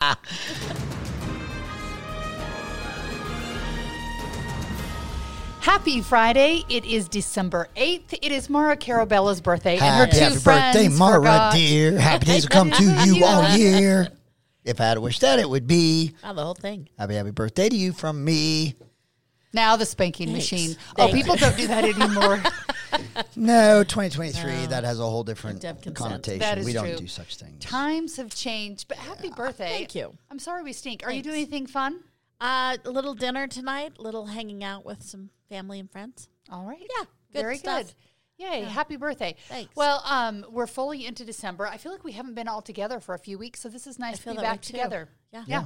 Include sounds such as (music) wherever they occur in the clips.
(laughs) Happy Friday. It is December 8th. It is Maura Carabello's birthday. and her Happy, two happy friends birthday, Maura, forgot- dear. Happy days will come to (laughs) you all year. If I had to wish that, it would be Oh, the whole thing. happy, happy birthday to you from me. Now the spanking Thanks. machine. Oh, people don't do that anymore. (laughs) No, 2023, that has a whole different connotation. That is we don't true. do such things. Times have changed, but happy birthday. Thank you. I'm sorry we stink. Are you doing anything fun? Uh, a little dinner tonight, little hanging out with some family and friends. All right. Yeah, good Very stuff. good. Yay, happy birthday. Thanks. Well, um, we're fully into December. I feel like we haven't been all together for a few weeks, so this is nice I to be back way, too. together. Yeah. Yeah.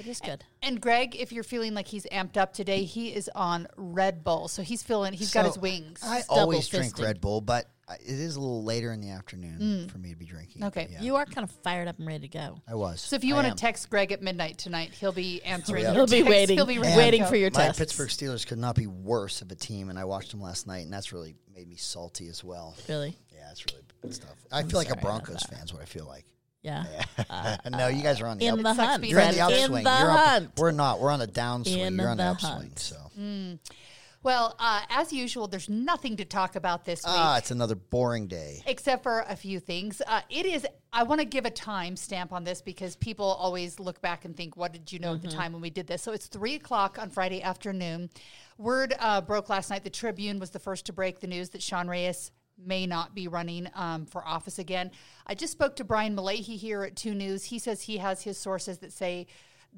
It is good. And Greg, if you're feeling like he's amped up today, he is on Red Bull. So he's feeling he's got his wings. I always drink. Red Bull, but it is a little later in the afternoon for me to be drinking. Mm. Okay. Yeah, You are kind of fired up and ready to go. I was. so if you I want to text Greg at midnight tonight, he'll be answering. yeah. He'll be texts. waiting, He'll be ready to waiting for your text. My. Pittsburgh Steelers could not be worse of a team, and I watched them last night, and that's really made me salty as well. Really? Yeah, that's really good stuff. I feel like a Broncos that. fan. Is what I feel like. Yeah. (laughs) (laughs) no, you guys are on the In up- the hunt. You're on the upswing. In the You're up- hunt. we're not. We're on the downswing. In You're on the the upswing. hunt. So Well, uh, as usual, there's nothing to talk about this week. ah, it's another boring day. except for a few things. Uh, it is. I want to give a time stamp on this because people always look back and think, "What did you know at the time when we did this?" So it's three o'clock on Friday afternoon. Word uh, broke last night. The Tribune was the first to break the news that Sean Reyes may not be running um, for office again. I just spoke to Brian Mullahy here at Two News. He says he has his sources that say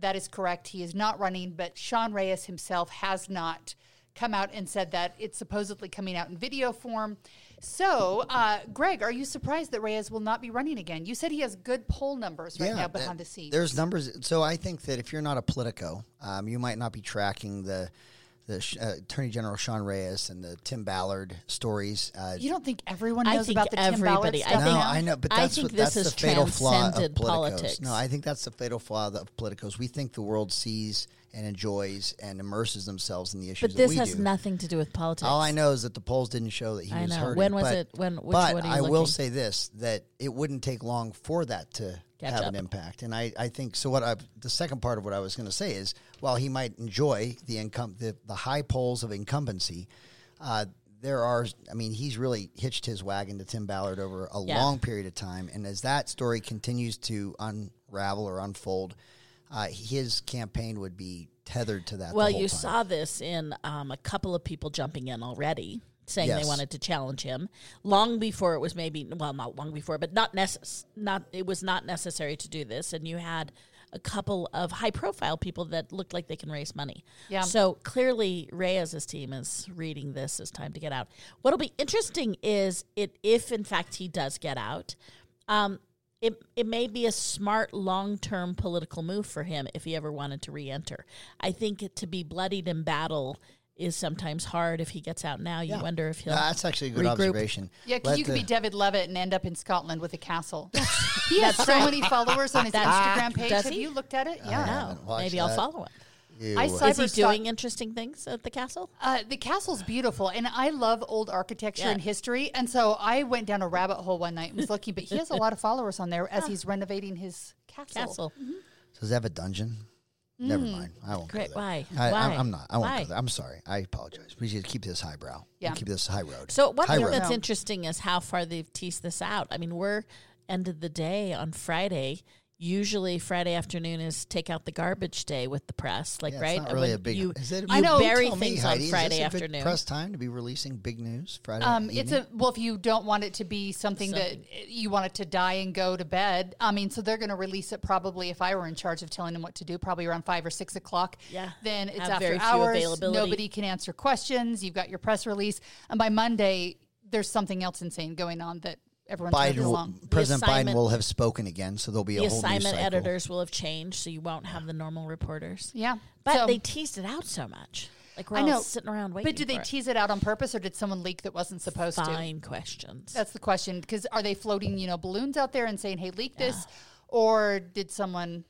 that is correct. He is not running, but Sean Reyes himself has not come out and said that it's supposedly coming out in video form. So, uh, Greg, are you surprised that Reyes will not be running again? You said he has good poll numbers right now that- behind the scenes. There's numbers. So I think that if you're not a Politico, um, you might not be tracking the the uh, Attorney General Sean Reyes and the Tim Ballard stories. Uh, you don't think everyone I knows think about the Tim Ballard everybody- I stuff no. I know, but I that's think what this that's has the fatal flaw of transcended Politicos. politics. No, I think that's the fatal flaw of Politicos. We think the world sees and enjoys and immerses themselves in the issues But that this we has do. nothing to do with politics. All I know is that the polls didn't show that he I was know. hurting. When was but, it- when- which but one are you I will say this: that it wouldn't take long for that to Catch have up. an impact. And I, I think so. What I the second part of what I was going to say is, while he might enjoy the income, the, the high polls of incumbency. Uh, there are, I mean, he's really hitched his wagon to Tim Ballard over a Yeah. long period of time, and as that story continues to unravel or unfold, uh, his campaign would be tethered to that. Well, you time. saw this in um, a couple of people jumping in already, saying Yes. they wanted to challenge him long before it was maybe well, not long before, but not necess- not it was not necessary to do this. And you had a couple of high profile people that looked like they can raise money. Yeah. So clearly, Reyes's team is reading this as time to get out. What'll be interesting is it if in fact he does get out. Um, it, it may be a smart long term political move for him if he ever wanted to re enter. I think to be bloodied in battle is sometimes hard if he gets out now. You wonder if he'll. No, that's actually a good regroup. observation. Yeah, because you could the- be David Leavitt and end up in Scotland with a castle. (laughs) he has so many followers on his (laughs) Instagram page. Does Have he? you looked at it? Yeah. No, haven't watched maybe I'll follow him. Ew. I saw Is he cyberstalk- doing interesting things at the castle? Uh, the castle's beautiful, and I love old architecture Yeah. and history. And so I went down a rabbit hole one night and was looking, but he has a lot of (laughs) followers on there as he's renovating his castle. Castle. Does it have a dungeon? Never Mm. mind. I won't. Great. Go there. Why? I, Why? I'm, I'm not. I won't Why? go there. I'm sorry. I apologize. We should keep this highbrow. Yeah. We'll keep this high road. So one high thing road. that's interesting is how far they've teased this out. I mean, we're end of the day on Friday. Usually Friday afternoon is take out the garbage day with the press, like Yeah, it's right. not And really when a big. You, is it? you know, bury Tell me, things Heidi, on is Friday this a good afternoon. press time to be releasing big news Friday. Um, it's a well, if you don't want it to be something, Something. that you want it to die and go to bed. I mean, so they're going to release it probably. If I were in charge of telling them what to do, probably around five or six o'clock. Yeah. Then it's Have after very few hours. availability. Nobody can answer questions. You've got your press release, and by Monday, there's something else insane going on that everyone's Biden, will, along. President Biden will have spoken again, so there'll be The a whole new assignment cycle. editors will have changed, so you won't have the normal reporters. Yeah, But So- they teased it out so much. Like we're I all know, sitting around waiting. But did they it. tease it out on purpose, or did someone leak that wasn't supposed to? Fine questions. That's the question. Because are they floating, you know, balloons out there and saying, "Hey, leak this," or did someone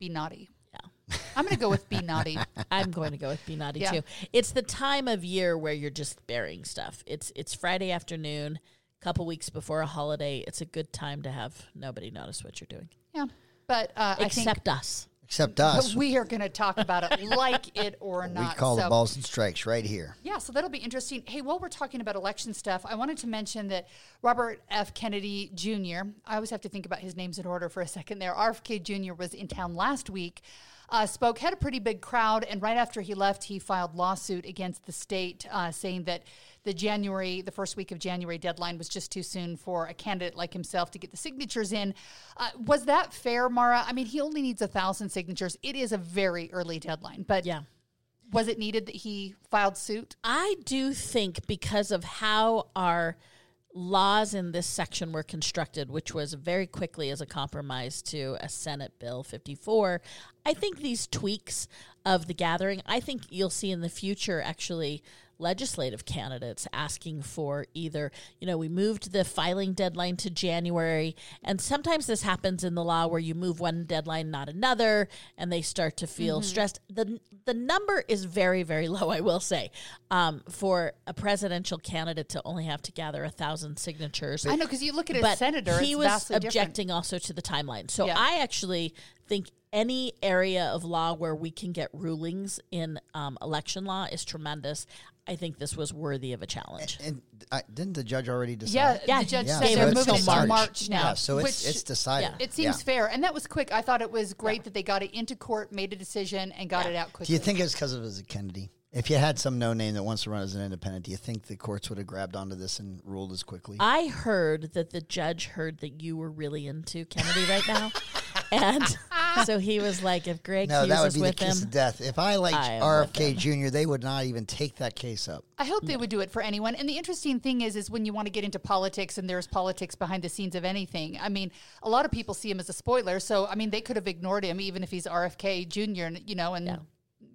be naughty? Yeah. I'm going to go with be naughty. (laughs) I'm going to go with Be Naughty Yeah. too. It's the time of year where you're just burying stuff. It's it's Friday afternoon, couple weeks before a holiday. It's a good time to have nobody notice what you're doing, Yeah, but uh, I think except us. Except us. we are going to talk about it (laughs) like it or not. We call so. the balls and strikes right here. Yeah, so that'll be interesting. Hey, while we're talking about election stuff, I wanted to mention that Robert F. Kennedy Jr., I always have to think about his names in order for a second there. RFK Jr. was in town last week, uh, spoke, had a pretty big crowd, and right after he left, he filed lawsuit against the state, uh, saying that the January, the first week of January deadline was just too soon for a candidate like himself to get the signatures in. Uh, was that fair, Maura? I mean, he only needs a thousand signatures. It is a very early deadline, but Yeah. was it needed that he filed suit? I do think because of how our laws in this section were constructed, which was very quickly as a compromise to a Senate Bill 54, I think these tweaks of the gathering, I think you'll see in the future actually legislative candidates asking for either, you know, we moved the filing deadline to January, and sometimes this happens in the law where you move one deadline, not another, and they start to feel stressed. The the number is very, very (laughs) low, I will say, um, for a presidential candidate to only have to gather a thousand signatures. I know because you look at a but senator, he it's was vastly different. objecting also to the timeline. So Yeah. I actually think any area of law where we can get rulings in um, election law is tremendous. I think this was worthy of a challenge. And uh, didn't the judge already decide? Yeah, Yeah, the judge Yeah, said so they're it's moving it till to March. March now. Yeah, so it's which it's decided. yeah. it seems Yeah. fair, and that was quick. I thought it was great that they got it into court, made a decision, and got Yeah. it out quickly. Do you think it's because of his Kennedy? If you had some no name that wants to run as an independent, do you think the courts would have grabbed onto this and ruled as quickly? I heard that the judge heard that you were really into Kennedy right now, (laughs) and so he was like, "If Greg no, Hughes that would is be the with kiss him, of death. If I liked I am with RFK Jr., they would not even take that case up. I hope they would do it for anyone. And the interesting thing is, is when you want to get into politics and there's politics behind the scenes of anything. I mean, a lot of people see him as a spoiler. So I mean, they could have ignored him even if he's RFK Jr. and you know, and Yeah.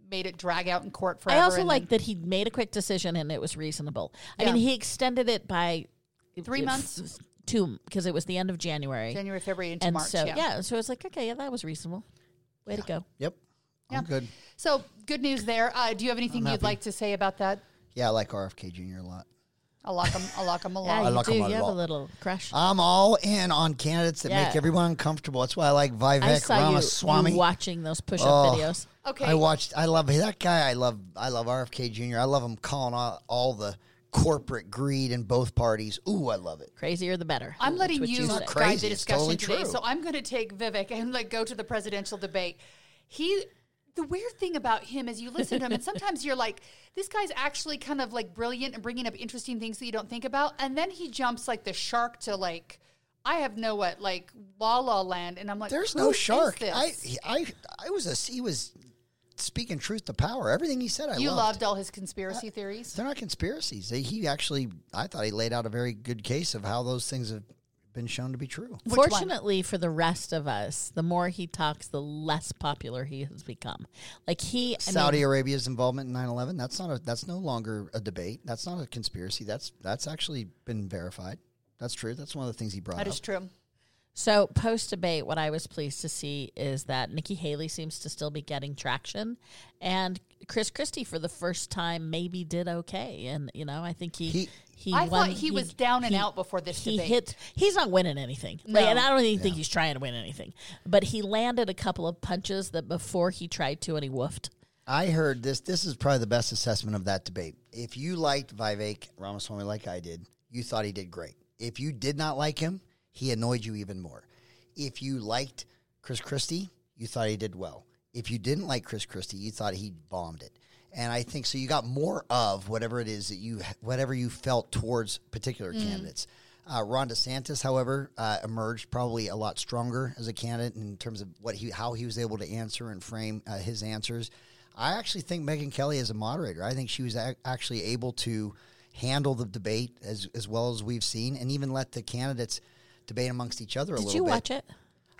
made it drag out in court forever. I also and like then that he made a quick decision and it was reasonable. I Yeah. mean, he extended it by Three if- months? Two because it was the end of January, January, February into and March. so yeah. so it's like, okay, yeah, that was reasonable. Way to go. Yep. Yeah. I'm good. So good news there. Uh, do you have anything I'm you'd happy. like to say about that? Yeah, I like RFK Jr. a lot. I'll lock them. I'll lock them (laughs) Yeah, along. you like do. him a You have a lot. little crush. I'm all in on candidates that Yeah. make everyone uncomfortable. That's why I like I Vivek saw you, Ramaswamy. you watching those push-up Oh. videos. Okay. I watched. I love that guy. I love. I love RFK Jr. I love him calling out all the corporate greed in both parties. Ooh, I love it. Crazier the better. I'm letting what you, say. guide crazy. the discussion totally today. true. So I'm going to take Vivek and like go to the presidential debate. He, the weird thing about him is you listen to him, and sometimes you're like, this guy's actually kind of like brilliant and bringing up interesting things that you don't think about, and then he jumps like the shark to like. I have no what like La La Land, and I'm like, There's who no is shark. this? I. I. I was a. He was speaking truth to power. Everything he said, I you loved. loved all his conspiracy theories. They're not conspiracies. They, he actually, I thought he laid out a very good case of how those things have been shown to be true. Which one? Fortunately for the rest of us, the more he talks, the less popular he has become. Like he, I Saudi mean, Arabia's involvement in 9/11. That's not a. That's no longer a debate. That's not a conspiracy. That's that's actually been verified. That's true. That's one of the things he brought That up. is true. So post debate, what I was pleased to see is that Nikki Haley seems to still be getting traction, and Chris Christie for the first time maybe did okay. And you know, I think he He- he. I won- thought he was down and out before this He debate. hit. He's not winning anything, Like, and I don't even think he's trying to win anything. But he landed a couple of punches that before he tried to, and he woofed. I heard this. This is probably the best assessment of that debate. If you liked Vivek Ramaswamy like I did, you thought he did great. If you did not like him, he annoyed you even more. If you liked Chris Christie, you thought he did well. If you didn't like Chris Christie, you thought he bombed it. And I think so. You got more of whatever it is that you, whatever you felt towards particular candidates. Uh, Ron DeSantis, however, uh, emerged probably a lot stronger as a candidate in terms of what he, how he was able to answer and frame uh, his answers. I actually think Megyn Kelly is a moderator. I think she was ac- actually able to handle the debate as as well as we've seen, and even let the candidates debate amongst each other a Did little you bit. watch it?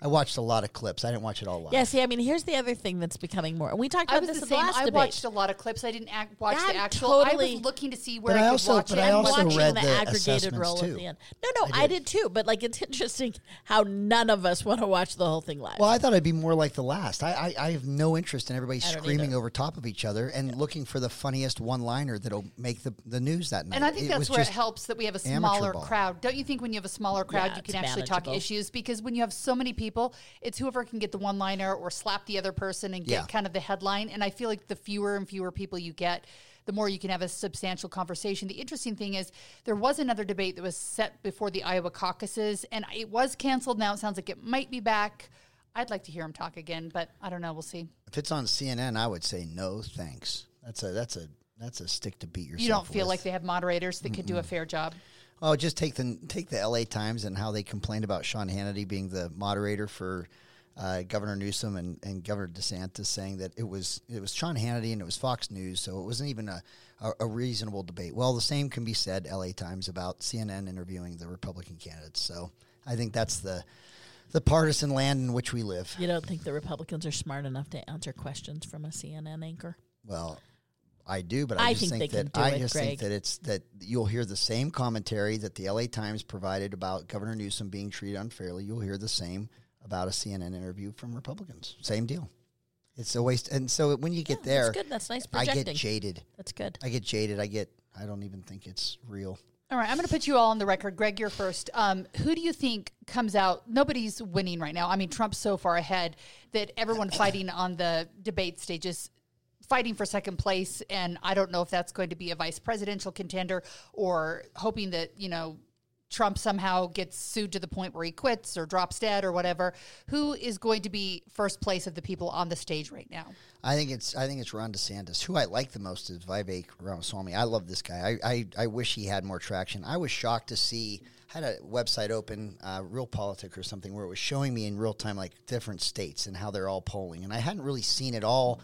I watched a lot of clips. I didn't watch it all live. Yeah, see, I mean, here's the other thing that's becoming more. And we talked I about was this the in the same. last I debate. watched a lot of clips. I didn't act, watch Yeah, the I'm actual. I totally- was looking to see where But I I could also- watch but it. I and also watch watching read the, the aggregated assessments, roll too. at the end. No, no, I I did. did. too. But like, it's interesting how none of us want to watch the whole thing live. Well, I thought I'd be more like the last. I, I, I have no interest in everybody don't screaming either. over top of each other and looking for the funniest one-liner that'll make the, the news that night. And I think It that's was where it just- helps that we have a amateur smaller ball. crowd. Don't you think when you have a smaller crowd, Yeah, you can it's actually talk manageable. issues? Because when you have so many people, it's whoever can get the one liner or slap the other person and get Yeah. kind of the headline. And I feel like the fewer and fewer people you get, the more you can have a substantial conversation. The interesting thing is, there was another debate that was set before the Iowa caucuses, and it was canceled. Now it sounds like it might be back. I'd like to hear him talk again, but I don't know. We'll see. If it's on CNN, I would say no thanks. That's a that's a that's a stick to beat yourself. You don't feel with. like they have moderators that could do a fair job. Oh, just take the take the L.A. Times and how they complained about Sean Hannity being the moderator for uh, Governor Newsom and, and Governor DeSantis, saying that it was it was Sean Hannity and it was Fox News, so it wasn't even a, a, a reasonable debate. Well, the same can be said L.A. Times about CNN interviewing the Republican candidates. So I think that's the the partisan land in which we live. you don't think the Republicans are smart enough to answer questions from a CNN anchor? Well, I do, but I, I just think think, that I it, just Greg. think that it's that you'll hear the same commentary that the LA Times provided about Governor Newsom being treated unfairly. You'll hear the same about a CNN interview from Republicans. Same deal. It's a waste. And so when you get Yeah, there, That's good. That's nice I get jaded. That's good. I get jaded. I get. I don't even think it's real. All right, I'm going to put you all on the record. Greg, you're first. Um, who do you think comes out? Nobody's winning right now. I mean, Trump's so far ahead that everyone fighting on the debate stage is fighting for second place. And I don't know if that's going to be a vice presidential contender or hoping that, you know, Trump somehow gets sued to the point where he quits or drops dead or whatever. Who is going to be first place of the people on the stage right now? I think it's I think it's Ron DeSantis. Who I like the most is Vivek Ramaswamy. I love this guy. I, I, I wish he had more traction. I was shocked to see had a website open, uh, Real Politic or something, where it was showing me in real time like different states and how they're all polling, and I hadn't really seen it all,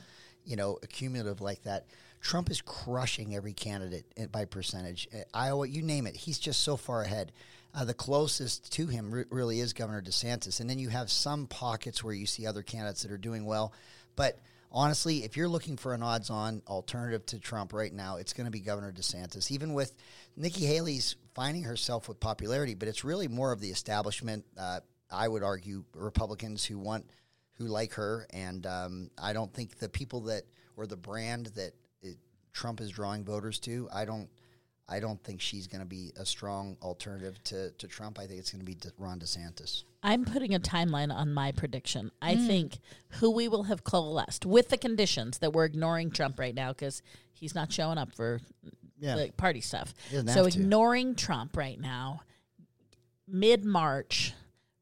you know, accumulative like that. Trump is crushing every candidate by percentage. Uh, Iowa, you name it, he's just so far ahead. Uh, the closest to him re- really is Governor DeSantis, and then you have some pockets where you see other candidates that are doing well, but honestly, if you're looking for an odds on alternative to Trump right now, it's going to be Governor DeSantis. Even with Nikki Haley's finding herself with popularity, but it's really more of the establishment. Uh, I would argue Republicans who want, who like her, and um, I don't think the people that or the brand that it, Trump is drawing voters to. I don't. I don't think she's going to be a strong alternative to, to Trump. I think it's going to be De- Ron DeSantis. I'm putting a timeline on my prediction. I Hmm. think who we will have coalesced with the conditions that we're ignoring Trump right now because he's not showing up for Yeah. the party stuff. So ignoring Trump right now, mid March,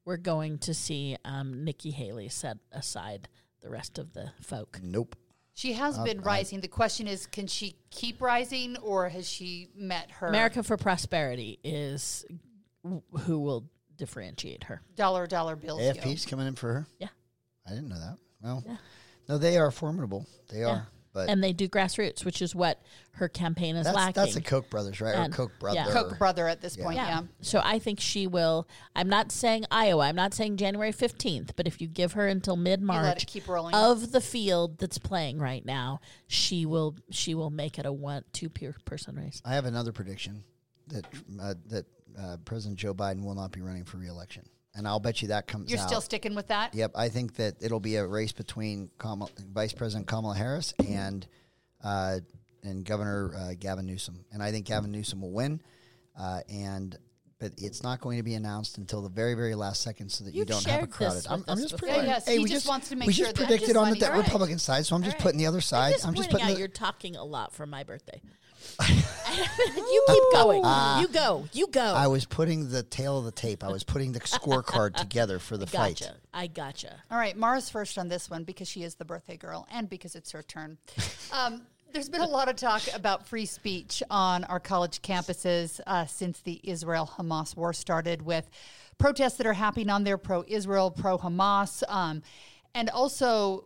we're going to see um, Nikki Haley set aside the rest of the folk. Nope. She has been rising. The question is, can she keep rising or has she met her America for Prosperity is w- who will differentiate her. dollar dollar bills? yo? AFP's coming in for her. Yeah. I didn't know that. Well, no, they are formidable. They Yeah. are. But and they do grassroots, which is what her campaign is that's, lacking. that's the Koch brothers, right? And- or Koch brother. yeah. Koch brother at this point, yeah. So I think she will. I'm not saying Iowa. I'm not saying January 15th. But if you give her until mid March keep rolling. of the field that's playing right now, she will. She will make it a one two person race. I have another prediction that uh, that uh, President Joe Biden will not be running for reelection, and I'll bet you that comes. You're out. still sticking with that? Yep, I think that it'll be a race between Kamala, Vice President Kamala Harris and uh, and Governor uh, Gavin Newsom, and I think Gavin Newsom will win. Uh, and but it's not going to be announced until the very very last second, so that you You've don't have a crowded. I'm, I'm just predicting. Yeah, yes, he we just wants to make we sure just predicted on the funny. de- All right. Republican side, so I'm just right. putting the other side. I'm just I'm just putting out the, you're talking a lot for my birthday. (laughs) you keep going. you go. You go. I was putting the tail of the tape. I was putting the scorecard (laughs) together for the fight. gotcha. I gotcha. All right, Maura's first on this one because she is the birthday girl and because it's her turn. (laughs) Um, there's been a lot of talk about free speech on our college campuses uh, since the Israel Hamas war started, with protests that are happening on there pro Israel, pro Hamas, um, and also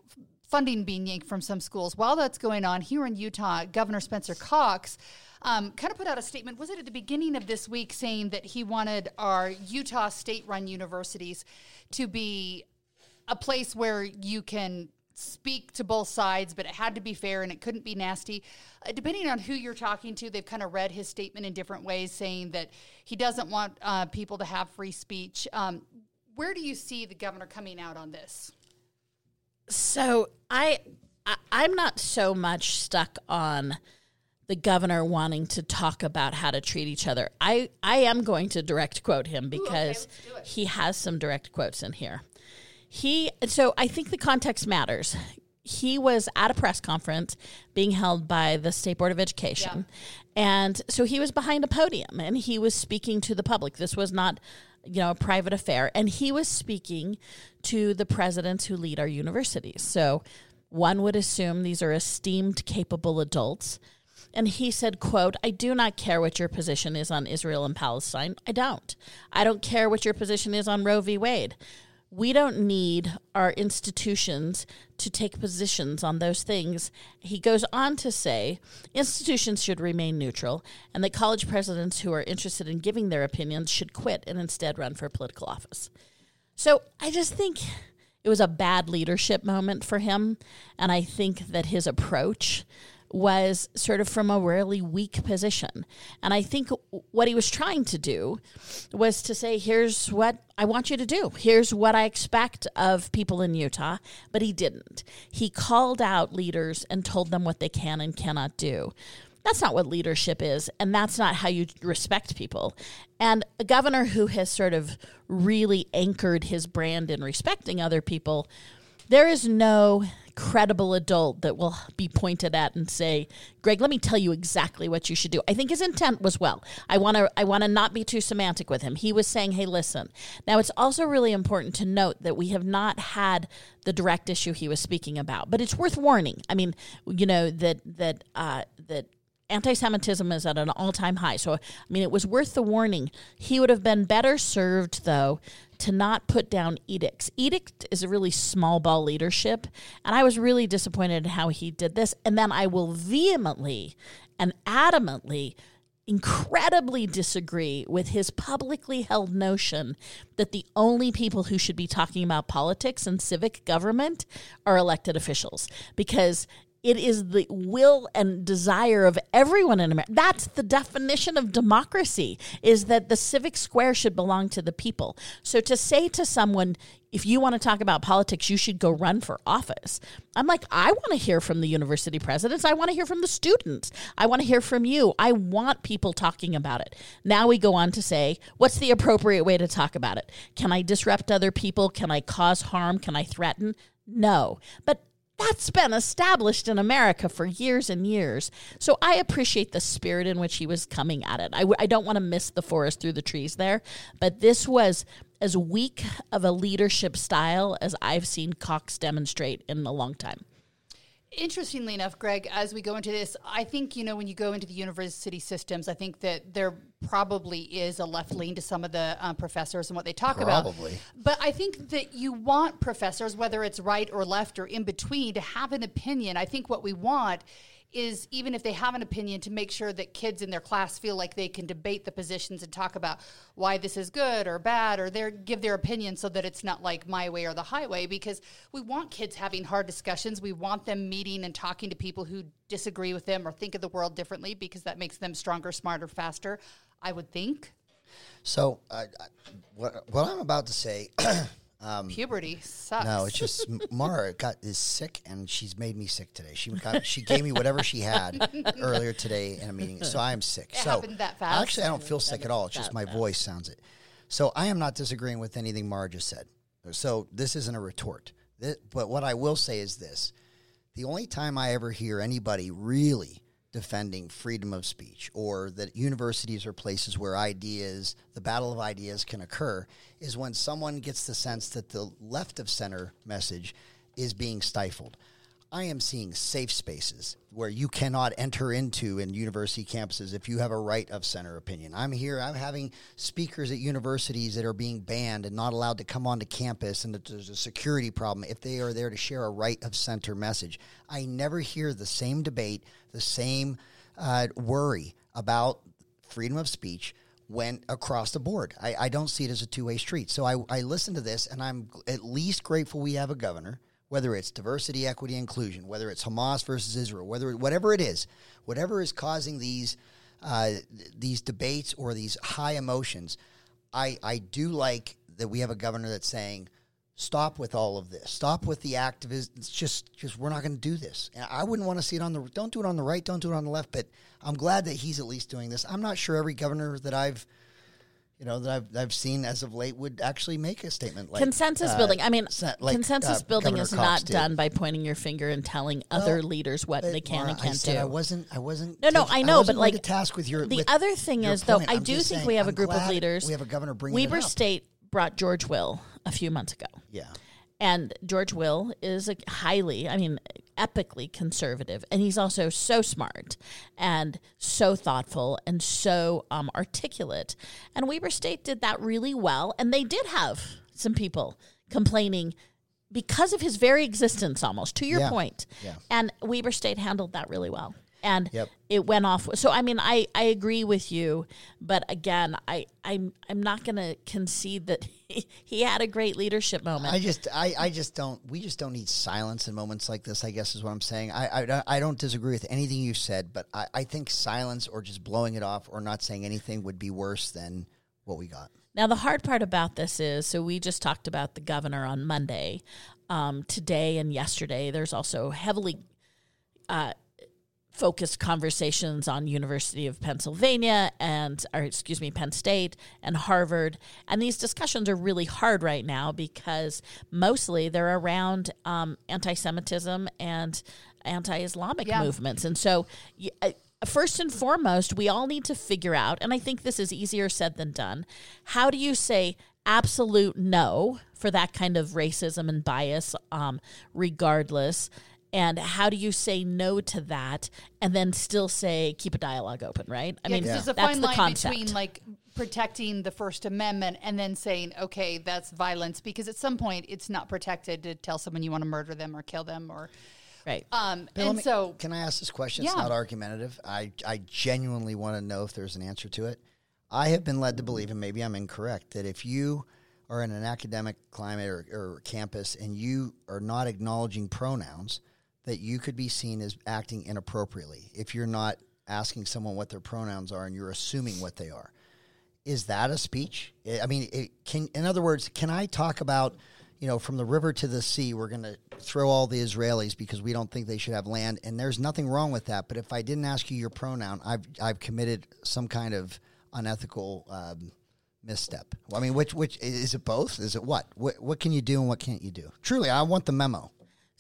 funding being yanked from some schools. While that's going on here in Utah, Governor Spencer Cox um, kind of put out a statement. Was it at the beginning of this week saying that he wanted our Utah state-run universities to be a place where you can speak to both sides, but it had to be fair and it couldn't be nasty. Uh, depending on who you're talking to, they've kind of read his statement in different ways, saying that he doesn't want uh, people to have free speech. Um, where do you see the governor coming out on this? So I, I I'm not so much stuck on the governor wanting to talk about how to treat each other. I I am going to direct quote him because do it. he has some direct quotes in here. He so I think the context matters. He was at a press conference being held by the State Board of Education. And so he was behind a podium and he was speaking to the public. This was not you know, a private affair. And he was speaking to the presidents who lead our universities. So one would assume these are esteemed, capable adults. And he said, quote, I do not care what your position is on Israel and Palestine. I don't. I don't care what your position is on Roe v. Wade. We don't need our institutions to take positions on those things. He goes on to say institutions should remain neutral and that college presidents who are interested in giving their opinions should quit and instead run for political office. So I just think it was a bad leadership moment for him. And I think that his approach was sort of from a really weak position. And I think what he was trying to do was to say, here's what I want you to do. Here's what I expect of people in Utah. But he didn't. He called out leaders and told them what they can and cannot do. That's not what leadership is, and that's not how you respect people. And a governor who has sort of really anchored his brand in respecting other people, there is no credible adult that will be pointed at and say, "Greg, let me tell you exactly what you should do." I think his intent was well. I want to I want to not be too semantic with him. He was saying, "Hey, listen." Now, it's also really important to note that we have not had the direct issue he was speaking about, but it's worth warning. I mean, you know that that uh, that anti-Semitism is at an all-time high. So, I mean, it was worth the warning. He would have been better served, though, to not put down edicts. Edict is a really small ball leadership, and I was really disappointed in how he did this. And then I will vehemently and adamantly incredibly disagree with his publicly held notion that the only people who should be talking about politics and civic government are elected officials because it is the will and desire of everyone in America. That's the definition of democracy is that the civic square should belong to the people. So to say to someone, if you want to talk about politics, you should go run for office. I'm like, I want to hear from the university presidents. I want to hear from the students. I want to hear from you. I want people talking about it. Now we go on to say, what's the appropriate way to talk about it? Can I disrupt other people? Can I cause harm? Can I threaten? No. But that's been established in America for years and years. So I appreciate the spirit in which he was coming at it. I, I don't want to miss the forest through the trees there, but this was as weak of a leadership style as I've seen Cox demonstrate in a long time. Interestingly enough, Greg, as we go into this, I think, you know, when you go into the university systems, I think that there probably is a left lean to some of the um, professors and what they talk about. Probably. But I think that you want professors, whether it's right or left or in between, to have an opinion. I think what we want is even if they have an opinion to make sure that kids in their class feel like they can debate the positions and talk about why this is good or bad or their give their opinion so that it's not like my way or the highway because we want kids having hard discussions. We want them meeting and talking to people who disagree with them or think of the world differently because that makes them stronger smarter faster i would think. So, uh, what what I'm about to say, (clears throat) Um, puberty sucks no, it's just (laughs) Maura got is sick, and she's made me sick today. She got she gave me whatever she had (laughs) earlier today in a meeting, so I am sick. so happened that fast? Actually, I don't feel sick at all. It's just my voice sounds it. So I am not disagreeing with anything Maura just said. So this isn't a retort. Thi- but what I will say is this: the only time I ever hear anybody really defending freedom of speech or that universities are places where ideas, the battle of ideas can occur, is when someone gets the sense that the left of center message is being stifled. I am seeing safe spaces where you cannot enter into in university campuses if you have a right of center opinion. I'm here, I'm having speakers at universities that are being banned and not allowed to come onto campus, and that there's a security problem if they are there to share a right of center message. I never hear the same debate, the same uh, worry about freedom of speech went across the board. I, I don't see it as a two way street. So I, I listen to this and I'm at least grateful we have a governor, whether it's diversity, equity, inclusion, whether it's Hamas versus Israel, whether whatever it is, whatever is causing these uh, these debates or these high emotions, I, I do like that we have a governor that's saying, stop with all of this. Stop with the activism. It's just, just we're not going to do this. And I wouldn't want to see it on the. Don't do it on the right. Don't do it on the left. But I'm glad that he's at least doing this. I'm not sure every governor that I've, you know, that I've I've seen as of late would actually make a statement like consensus uh, building. I mean, like, consensus uh, building Governor is Cox not did. done by pointing your finger and telling other leaders what they can and can't said do. I wasn't. I wasn't. No, no, taking- I know, wasn't but, like, task with your. the with other thing is, though, point. I I'm do think saying, we have a I'm group of leaders. We have a governor bringing Weber. State brought George Will a few months ago. Yeah. And George Will is a highly, I mean, epically conservative. And he's also so smart and so thoughtful and so um, articulate. And Weber State did that really well. And they did have some people complaining because of his very existence almost, to your Yeah. point. Yeah. And Weber State handled that really well. And Yep. it went off. So I mean, I, I agree with you, but again, I I'm I'm not going to concede that he, (laughs) he had a great leadership moment. I just, I, I just don't. We just don't need silence in moments like this. I guess is what I'm saying. I, I, I don't disagree with anything you said, but I, I think silence or just blowing it off or not saying anything would be worse than what we got. Now, the hard part about this is so we just talked about the governor on Monday. Um, today and yesterday, there's also heavily uh, focused conversations on University of Pennsylvania and, or excuse me, Penn State and Harvard. And these discussions are really hard right now because mostly they're around um, anti Semitism and anti Islamic Yeah. movements. And so, y- uh, first and foremost, we all need to figure out, and I think this is easier said than done. How do you say absolute no for that kind of racism and bias, um, regardless? And how do you say no to that and then still say keep a dialogue open, right? I Yeah, mean, 'cause there's a that's fine the line concept. between like protecting the First Amendment and then saying, okay, that's violence, because at some point it's not protected to tell someone you want to murder them or kill them or. right. Um, Bill, and me- so, can I ask this question? It's not argumentative. I, I genuinely want to know if there's an answer to it. I have been led to believe, and maybe I'm incorrect, that if you are in an academic climate or, or campus and you are not acknowledging pronouns, that you could be seen as acting inappropriately if you're not asking someone what their pronouns are and you're assuming what they are. Is that a speech? I mean, it can. In other words, can I talk about, you know, from the river to the sea, we're going to throw all the Israelis because we don't think they should have land, and there's nothing wrong with that. But if I didn't ask you your pronoun, I've I've committed some kind of unethical um, misstep. I mean, which which is it? Both? Is it what? What what can you do and what can't you do? Truly, I want the memo.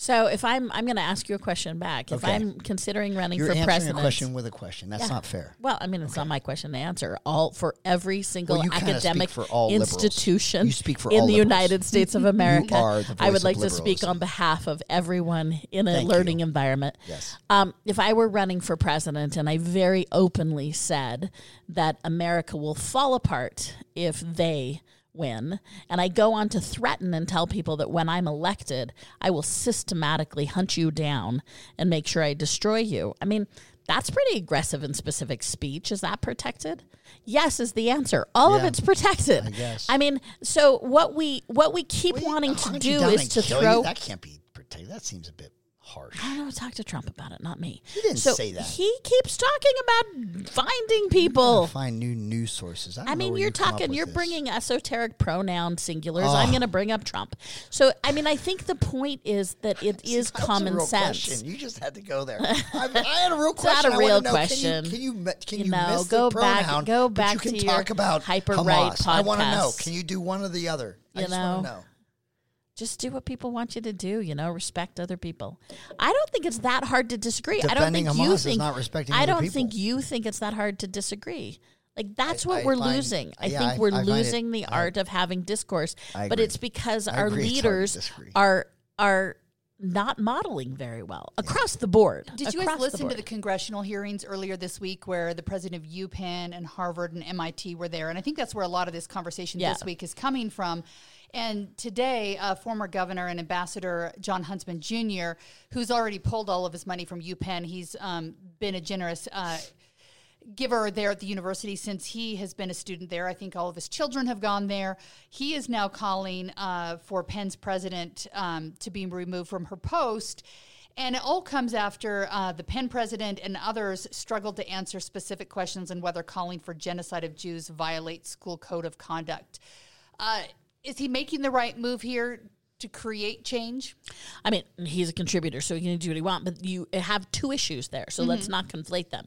So if I'm, I'm going to ask you a question back. If Okay. I'm considering running You're for answering president, a question with a question. That's Yeah. not fair. Well, I mean, it's not my question to answer. All for every single Well, you kinda speak academic for all liberals. institution You speak for in the liberals. United States of America. I would like to speak on behalf of everyone in a Thank learning you. environment. Yes. Um, if I were running for president and I very openly said that America will fall apart if they win, and I go on to threaten and tell people that when I'm elected, I will systematically hunt you down and make sure I destroy you. I mean, that's pretty aggressive and specific speech. Is that protected? Yes, is the answer. All of it's protected. I guess. I mean, so what we what we keep Well, wanting to do is to throw. You? That can't be protected. That seems a bit harsh. I don't know. Talk to Trump about it, not me. He didn't so say that. He keeps talking about finding people. Find new news sources. I, I mean, you're you talking. You're this. bringing esoteric pronoun singulars. I'm Oh. going to bring up Trump. So, I mean, I think the point is that it (laughs) is a common real sense. question. You just had to go there. (laughs) I, I had a real question. a I real wanna know, question. Can you can you, can You you, know, miss go the back- pronoun, go back you can to talk about hyper-right Hamas. I want to know. Can you do one or the other? I You just want know? to know. Just do what people want you to do. You know, respect other people. I don't think it's that hard to disagree. I don't think Hamas you is think. not respecting I don't people. think you think it's that hard to disagree. Like that's I- what I we're find- losing. I yeah, think we're I find it- losing the I- art of having discourse. I But agree. it's because I our agree it's hard to leaders are are not modeling very well across the board. Did you Across guys the listen to the congressional hearings earlier this week where the president of UPenn and Harvard and MIT were there? And I think that's where a lot of this conversation Yeah. this week is coming from. And today, uh, former governor and ambassador Jon Huntsman Jr., who's already pulled all of his money from UPenn, he's um, been a generous. Uh, giver there at the university since he has been a student there. I think all of his children have gone there. He is now calling uh, for Penn's president um, to be removed from her post. And it all comes after uh, the Penn president and others struggled to answer specific questions on whether calling for genocide of Jews violates school code of conduct. Uh, is he making the right move here to create change? I mean, he's a contributor, so he can do what he wants, but you have two issues there, so let's mm-hmm. not conflate them.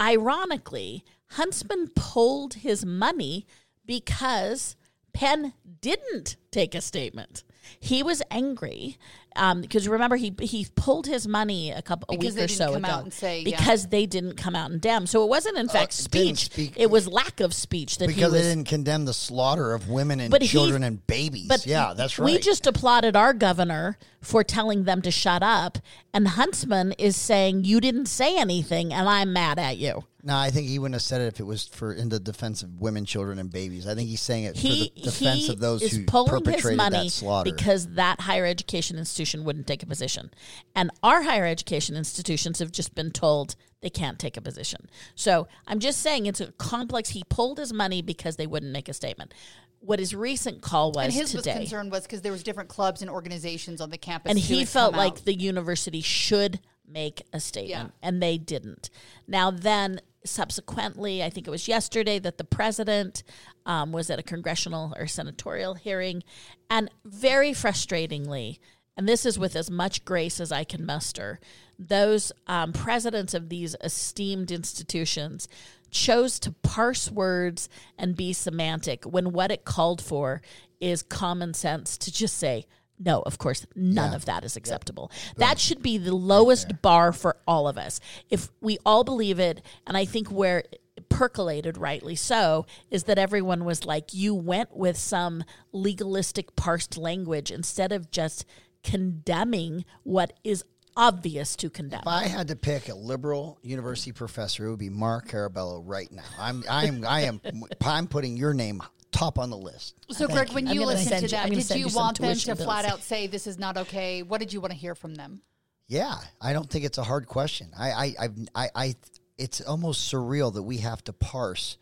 Ironically, Huntsman pulled his money because Penn didn't take a statement. He was angry Um, because remember he he pulled his money a couple a Because week they or didn't so come ago out and say, yeah. because they didn't come out and damn. So it wasn't in oh, fact didn't speech; speak- it was lack of speech that because he was they didn't condemn the slaughter of women and But he- children and babies. But yeah, that's right. We just applauded our governor for telling them to shut up, and Huntsman is saying you didn't say anything, and I'm mad at you. No, I think he wouldn't have said it if it was for in the defense of women, children, and babies. I think he's saying it He for the defense of those is who perpetrated his money that slaughter. because that higher education institution wouldn't take a position, and our higher education institutions have just been told they can't take a position. So I'm just saying it's a complex. He pulled his money because they wouldn't make a statement. What his recent call was And his was today. concern was because there was different clubs and organizations on the campus, and he felt like out. the university should make a statement Yeah. and they didn't now then subsequently i think it was yesterday that the president um, was at a congressional or senatorial hearing. And very frustratingly and this is with as much grace as i can muster those um, presidents of these esteemed institutions chose to parse words and be semantic when what it called for is common sense to just say no, of course, none Yeah. of that is acceptable. That should be the lowest bar for all of us. If we all believe it, and I think where it percolated rightly so is that everyone was like, you went with some legalistic parsed language instead of just condemning what is obvious to condemn. If I had to pick a liberal university professor, it would be Mark Carabello right now. I'm I am I am I'm putting your name top on the list. So, Greg, when I'm you gonna listened send to you- I'm that, gonna did send you you some want them to tuition flat bills. out say this is not okay? What did you want to hear from them? Yeah, I don't think it's a hard question. I, I, I, I, I it's almost surreal that we have to parse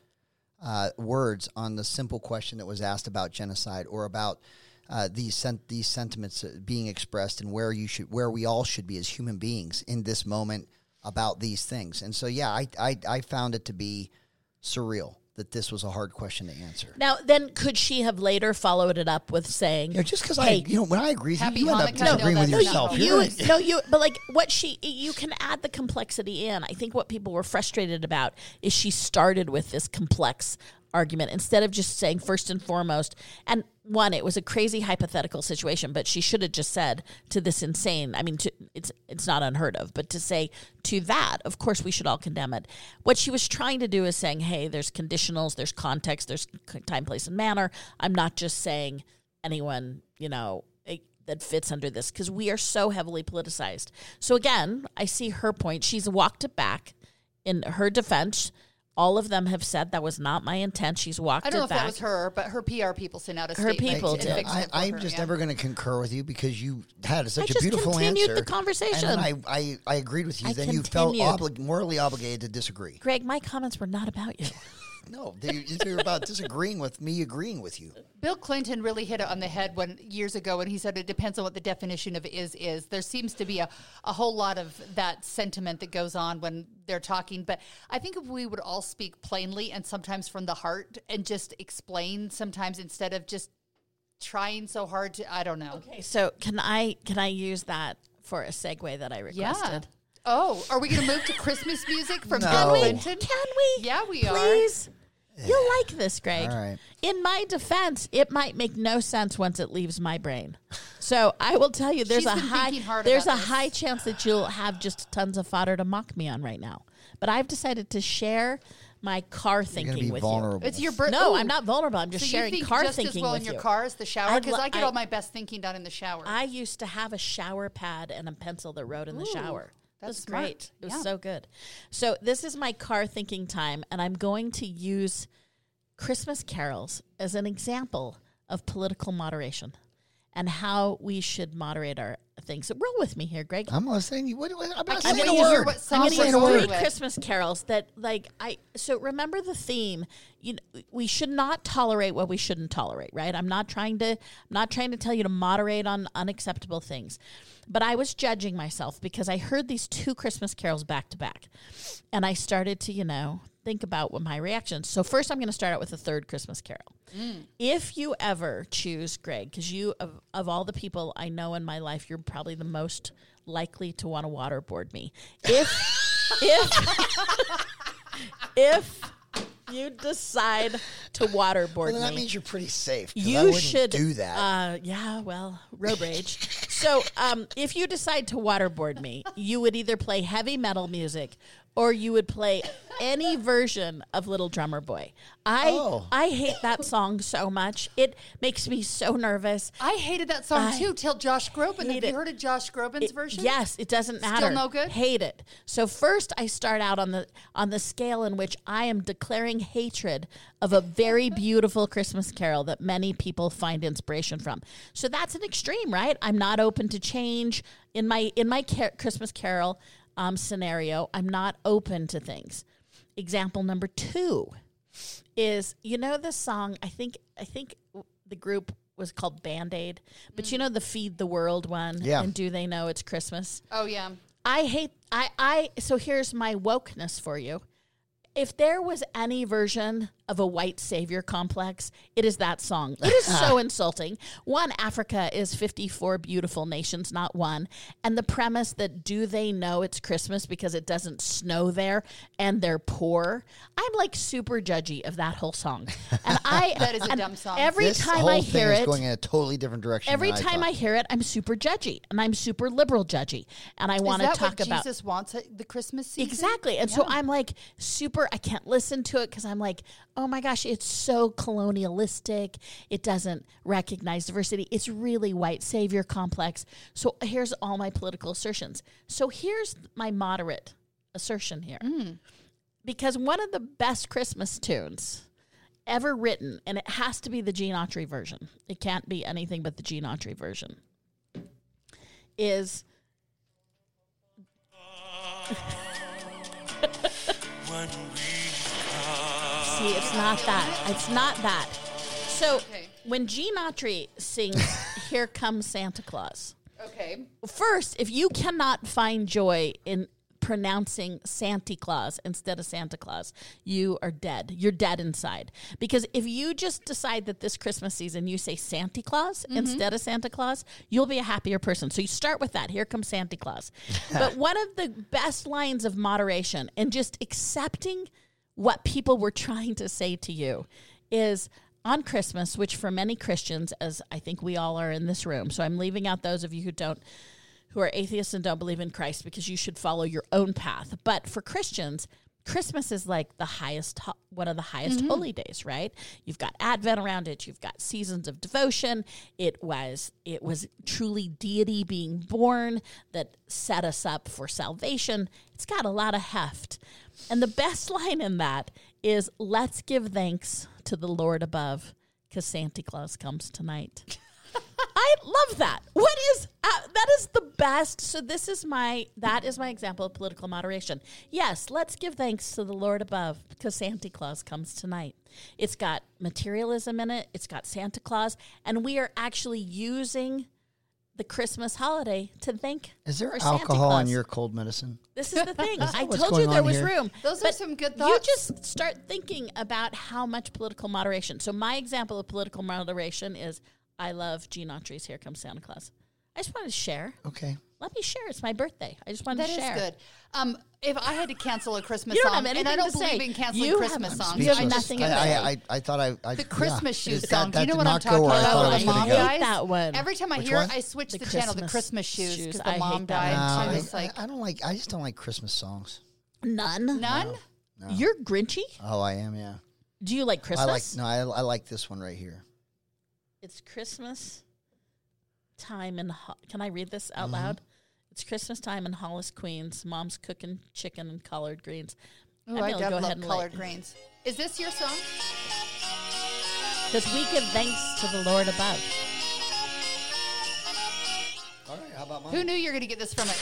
uh, words on the simple question that was asked about genocide or about uh, these sen- these sentiments uh, being expressed and where you should, where we all should be as human beings in this moment about these things. And so, yeah, I, I, I found it to be surreal that this was a hard question to answer. Now, then, could she have later followed it up with saying, You know, just because Hey, I, you know, when I agree with you, Happy you end up Hanukkah. disagreeing No, with that's yourself. not You're you right. no you but like what she you can add the complexity in i think what people were frustrated about is she started with this complex argument instead of just saying first and foremost and one it was a crazy hypothetical situation but she should have just said to this insane i mean to, it's it's not unheard of but to say to that of course we should all condemn it what she was trying to do is saying hey there's conditionals there's context there's time place and manner i'm not just saying anyone you know that fits under this because we are so heavily politicized. So again, I see her point. She's walked it back in her defense. All of them have said that was not my intent. She's walked I don't know it if that was her, but her PR people sent out a Her statement. people and did. fixed I, it for I'm just yeah. never going to concur with you because you had such a just beautiful continued answer. the conversation. And then I, I, I agreed with you. I then you felt obli- morally obligated to disagree. Greg, my comments were not about you. (laughs) No, they, they were about (laughs) disagreeing with me agreeing with you. Bill Clinton really hit it on the head when years ago when he said it depends on what the definition of is is. There seems to be a, a whole lot of that sentiment that goes on when they're talking. But I think if we would all speak plainly and sometimes from the heart and just explain sometimes instead of just trying so hard to I don't know. Okay, so can I can I use that for a segue that I Yeah. Requested? Oh, are we going to move to Christmas music from No. Bill Can we? Clinton? Can we? Yeah, we are. Please. You'll like this, Greg. All right. In my defense, it might make no sense once it leaves my brain. So I will tell you, there's She's a been high thinking hard there's a about this. high chance that you'll have just tons of fodder to mock me on right now. But I've decided to share my car You're going thinking be with vulnerable. It's your you. birthday. No, I'm not vulnerable. I'm just so sharing you think car just thinking as well with in your you. car as the shower? I'd Because li- I get I- all my best thinking done in the shower. I used to have a shower pad and a pencil that wrote in the shower. That's smart. great. It was Yeah. so good. So this is my car thinking time, and I'm going to use Christmas carols as an example of political moderation and how we should moderate our things. So roll with me here, Greg. I'm listening. You- What, what, I'm not can't saying wait a word. what I'm songs going to we're use going three. Christmas carols that, like, I. So remember the theme. You know, we should not tolerate what we shouldn't tolerate, right? I'm not trying to. I'm not trying to tell you to moderate on unacceptable things, but I was judging myself because I heard these two Christmas carols back to back, and I started to, you know, think about what my reactions. So first, I'm going to start out with the third Christmas carol. If you ever choose Greg, because you of, of all the people I know in my life, you're probably the most likely to want to waterboard me. If if if you decide to waterboard Well, then that me, means you're pretty safe. you should do that. Uh, yeah, well, road rage. so, um, if you decide to waterboard me, you would either play heavy metal music or you would play any version of Little Drummer Boy. I Oh. I hate that song so much. It makes me so nervous. I hated that song I too till Josh Groban. hate Have you it. heard of Josh Groban's It- version? Yes, it doesn't matter. no good? Hate it. So first, I start out on the on the scale in which I am declaring hatred of a very (laughs) beautiful Christmas carol that many people find inspiration from. So that's an extreme, right? I'm not open to change in my in my car- Christmas carol um, scenario. I'm not open to things. Example number two is you know the song I think I think the group was called Band Aid, but you know the Feed the World one. Yeah. And do they know it's Christmas? Oh yeah. I hate I I so here's my wokeness for you. If there was any version of a white savior complex, it is that song. It is so (laughs) insulting. One, Africa is 54 beautiful nations, not one. And the premise that do they know it's Christmas because it doesn't snow there and they're poor? I'm like super judgy of that whole song. And (laughs) I That is a dumb song. Every this time whole I thing hear is it, going in a totally different direction. every time thought. I hear it, I'm super judgy and I'm super liberal judgy. And I want to talk what about Jesus wants at the Christmas season? Exactly. And so I'm like super, I can't listen to it because I'm like, oh my gosh, it's so colonialistic. It doesn't recognize diversity. It's really white savior complex. So here's all my political assertions. So here's my moderate assertion here. Hmm. Because one of the best Christmas tunes ever written, and it has to be the Gene Autry version, it can't be anything but the Gene Autry version, is. (laughs) See, it's not that. It's not that. So Okay. when Gene Autry sings (laughs) "Here Comes Santa Claus," Okay. first, if you cannot find joy in pronouncing Santa Claus instead of Santa Claus, you are dead. You're dead inside. Because if you just decide that this Christmas season you say Santa Claus mm-hmm. instead of Santa Claus, you'll be a happier person. So you start with that. Here comes Santa Claus. (laughs) but one of the best lines of moderation and just accepting what people were trying to say to you is on Christmas, which for many Christians, as I think we all are in this room, so I'm leaving out those of you who don't, who are atheists and don't believe in Christ, because you should follow your own path. But for Christians, Christmas is like the highest, ho- one of the highest mm-hmm. holy days, right? You've got Advent around it. You've got seasons of devotion. It was, it was truly deity being born that set us up for salvation. It's got a lot of heft. And the best line in that is let's give thanks to the Lord above because Santa Claus comes tonight. (laughs) I love that. What is uh, that is the best. So this is my that is my example of political moderation. Yes, let's give thanks to the Lord above because Santa Claus comes tonight. It's got materialism in it. It's got Santa Claus and we are actually using the Christmas holiday to thank Is there for Santa alcohol in Claus. your cold medicine? This is the thing. (laughs) I told you there was here? room. Those are some good thoughts. You just start thinking about how much political moderation. So my example of political moderation is I love Gene Autry's "Here Comes Santa Claus." I just wanted to share. Okay. Let me share. It's my birthday. I just wanted That to is share. good. Um, if I had to cancel a Christmas You don't song, have and I anything don't to say. believe in canceling You Christmas have- songs, you have I just- nothing I, to say. I, I, I thought I, I the yeah. Christmas shoes That- song. Do you know what I'm talking where I about? thought it was the gonna mom go. dies. that one. Every time I Which hear one? it, I switch the, The channel. The Christmas Christmas shoes shoes. because I the mom that died. one too. too. It's like I, I don't like. I just don't like Christmas songs. None. none. You're Grinchy. Oh, I am. Yeah. Do you like Christmas? I like. No, I, I like this one right here. It's Christmas time in. Ho- Can I read this out Mm-hmm. loud? It's Christmas time in Hollis, Queens. Mom's cooking chicken and collard greens. Ooh, I'm I gonna love ahead and colored like- greens. Is this your song? Because we give thanks to the Lord above. All right. How about mine? Who knew you were going to get this from it?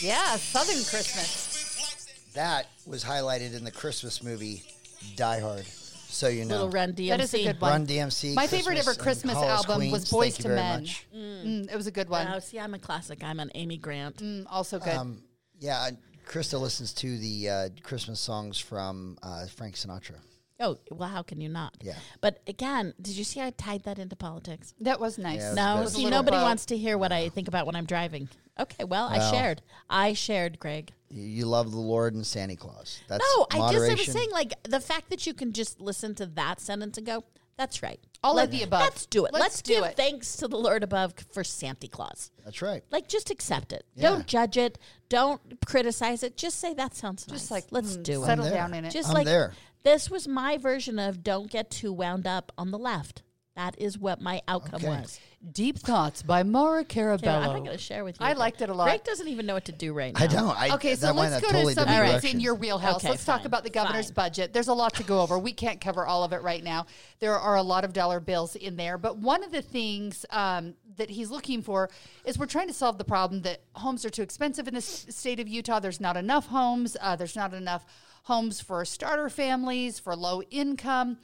Yeah, Southern Christmas. With lights and That was highlighted in the Christmas movie Die Hard. So you know. Little Run DMC. That is a good one. Run DMC. My favorite ever Christmas album Queens. was Boys Thank to Men. much. Mm, it was a good one. Oh, see, I'm a classic. I'm an Amy Grant. Mm, also good. Um, yeah, Krista listens to the uh, Christmas songs from uh, Frank Sinatra. Oh, well, how can you not? Yeah. But again, did you see I tied that into politics? that was nice. Yeah, was No, good. was a see, nobody pro. wants to hear what I think about when I'm driving. Okay, well, I Well. shared. I shared, Greg. You, you love the Lord and Santa Claus. That's No, I just I was moderation. saying like the fact that you can just listen to that sentence and go, "That's right." All of Let- the above. Let's do it. Let's Let's, do give it. thanks to the Lord above for Santa Claus. That's right. Like, just accept it. Yeah. Don't judge it. Don't criticize it. Just say that sounds nice. Just like let's mm, do it. settle there. down in it. Just I'm like there. this was my version of don't get too wound up on the left. That is what my outcome Okay. was. Deep Thoughts by Maura Okay, I'm not going to share with you. I liked it a lot. Greg doesn't even know what to do right now. I don't. I, Okay, so let's go totally to something different that's in your wheelhouse. Okay, let's talk about the governor's fine. budget. There's a lot to go over. We can't cover all of it right now. There are a lot of dollar bills in there, but one of the things um, that he's looking for is we're trying to solve the problem that homes are too expensive in the state of Utah. There's not enough homes. Uh, there's not enough homes for starter families, for low income.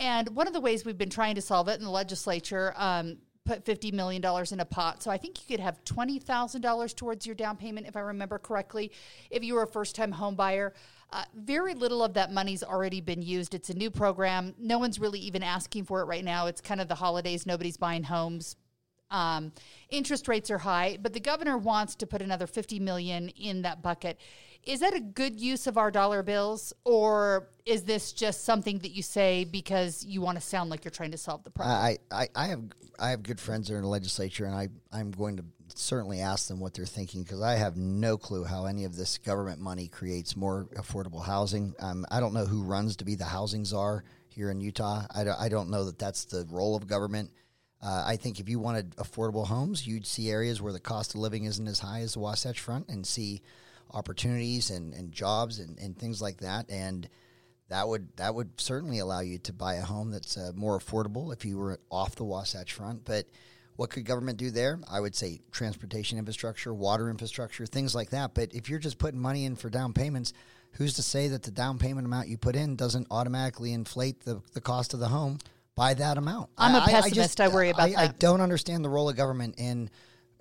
And one of the ways we've been trying to solve it in the legislature, um, put $50 million in a pot. So I think you could have $20,000 towards your down payment, if I remember correctly, if you were a first time home buyer. Uh, very little of that money's already been used. It's a new program. No one's really even asking for it right now. It's kind of the holidays. Nobody's buying homes. Um, interest rates are high, but the governor wants to put another 50 million in that bucket. Is that a good use of our dollar bills, or is this just something that you say because you want to sound like you're trying to solve the problem? I, I, I have I have good friends that are in the legislature, and I I'm going to certainly ask them what they're thinking because I have no clue how any of this government money creates more affordable housing. Um, I don't know who runs to be the housing czar here in Utah. I don't, I don't know that that's the role of government. Uh, I think if you wanted affordable homes, you'd see areas where the cost of living isn't as high as the Wasatch Front, and see opportunities and, and jobs and, and things like that. And that would that would certainly allow you to buy a home that's uh, more affordable if you were off the Wasatch Front. But what could government do there? I would say transportation infrastructure, water infrastructure, things like that. But if you're just putting money in for down payments, who's to say that the down payment amount you put in doesn't automatically inflate the, the cost of the home by that amount? I'm a a pessimist. I worry about I, I don't understand the role of government in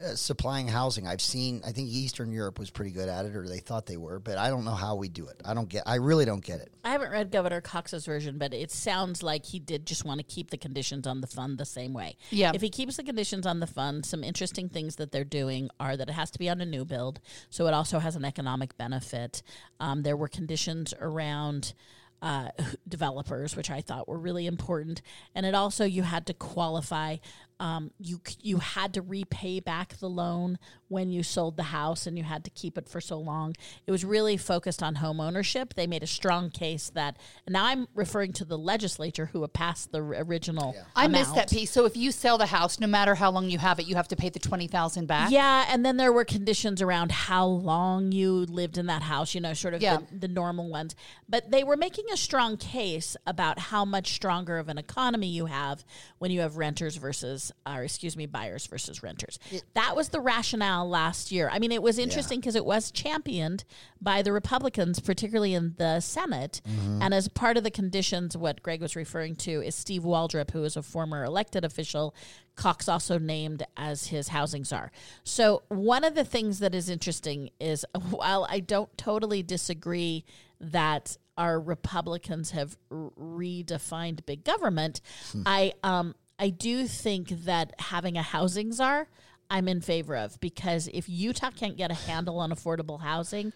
uh, supplying housing. I've seen. I think Eastern Europe was pretty good at it, or they thought they were, but I don't know how we do it. I don't get. I really don't get it. I haven't read Governor Cox's version, but it sounds like he did just want to keep the conditions on the fund the same way. Yeah. If he keeps the conditions on the fund, some interesting things that they're doing are that it has to be on a new build, so it also has an economic benefit. Um, there were conditions around. Uh, developers, which I thought were really important, and it also you had to qualify. Um, you you had to repay back the loan when you sold the house, and you had to keep it for so long. It was really focused on home ownership. They made a strong case that. And now I'm referring to the legislature who have passed the r- original. I missed that piece. So if you sell the house, no matter how long you have it, you have to pay the twenty thousand back. Yeah, and then there were conditions around how long you lived in that house, you know, sort of Yeah. the, the normal ones. But they were making a strong case about how much stronger of an economy you have when you have renters versus, or excuse me, buyers versus renters. that was the rationale last year. I mean, it was interesting because it was championed by the Republicans, particularly in the Senate. And as part of the conditions, what Greg was referring to is Steve Waldrip, who is a former elected official, Cox also named as his housing czar. So, one of the things that is interesting is (laughs) while I don't totally disagree that our Republicans have redefined big government, I um I do think that having a housing czar I'm in favor of because if Utah can't get a handle on affordable housing,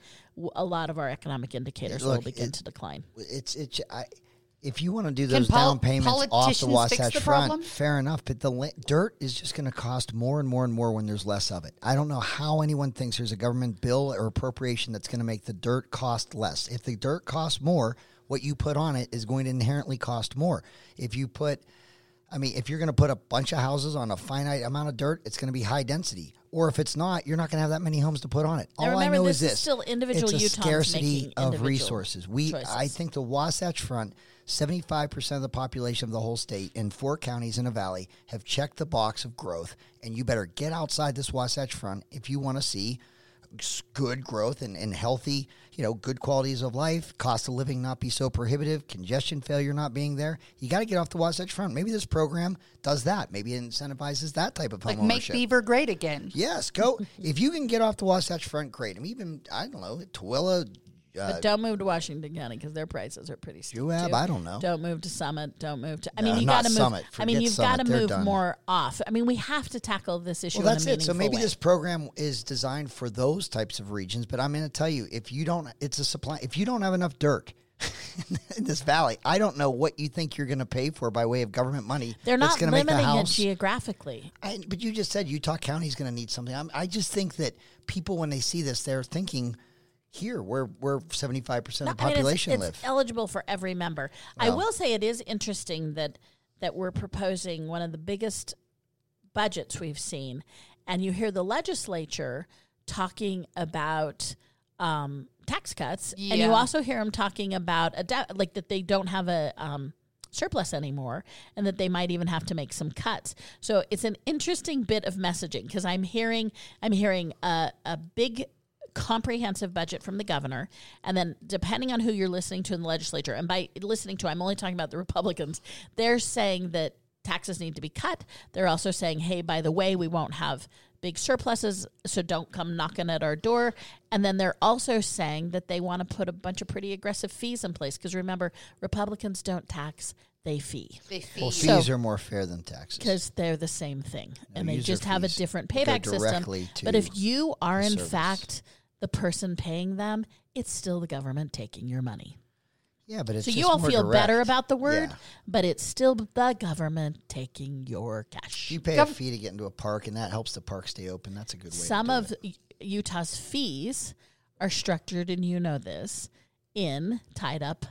a lot of our economic indicators will begin it- to decline. It's it's. I, if you want to do those pol- down payments off the Wasatch the Front, problem? fair enough. But the la- dirt is just going to cost more and more and more when there's less of it. I don't know how anyone thinks there's a government bill or appropriation that's going to make the dirt cost less. If the dirt costs more, what you put on it is going to inherently cost more. If you put I mean, if you're going to put a bunch of houses on a finite amount of dirt, it's going to be high density. Or if it's not, you're not going to have that many homes to put on it. All Now I remember, know this is is this: still individual it's a Utahns scarcity of resources. We, I think, the Wasatch Front, 75 percent of the population of the whole state in four counties in a valley have checked the box of growth, and you better get outside this Wasatch Front if you want to see good growth and, and healthy, you know, good qualities of life, cost of living not be so prohibitive, congestion failure not being there. You got to get off the Wasatch Front. Maybe this program does that. Maybe it incentivizes that type of Like home make. Beaver great again. Yes, go. if you can get off the Wasatch Front, great. I mean, even, I don't know, Tooele, uh, But don't move to Washington County because their prices are pretty steep. Moab, too. I don't know. Don't move to Summit. Don't move to. I No, mean, you not got to move. Summit. I mean, you've got to move done. more off. I mean, we have to tackle this issue. Well, that's it. So maybe way. this program is designed for those types of regions. But I'm going to tell you, if you don't, it's a supply. If you don't have enough dirt (laughs) in this valley, I don't know what you think you're going to pay for by way of government money. They're not make the limiting it geographically. I, but you just said Utah County is going to need something. I'm, I just think that people, when they see this, they're thinking here, where where 75 percent of the No, I mean, it's- population it's, live. eligible for every member. I will say it is interesting that that we're proposing one of the biggest budgets we've seen, and you hear the legislature talking about um, tax cuts, and you also hear them talking about a de- like that they don't have a um, surplus anymore, and that they might even have to make some cuts. So it's an interesting bit of messaging because I'm hearing I'm hearing a, a big comprehensive budget from the governor and then depending on who you're listening to in the legislature and by listening to I'm only talking about the Republicans they're saying that taxes need to be cut they're also saying hey by the way we won't have big surpluses so don't come knocking at our door and then they're also saying that they want to put a bunch of pretty aggressive fees in place because remember Republicans don't tax they fee They feed well, you. fees are more fair than taxes. because they're the same thing and they just have a different payback system but if you are in service. fact the person paying them it's still the government taking your money Yeah, but it's so you all feel better about the word Yeah. but it's still the government taking your cash You pay Gov- a fee to get into a park, and that helps the park stay open. That's a good way. some of it. Utah's fees are structured and you know this in tied up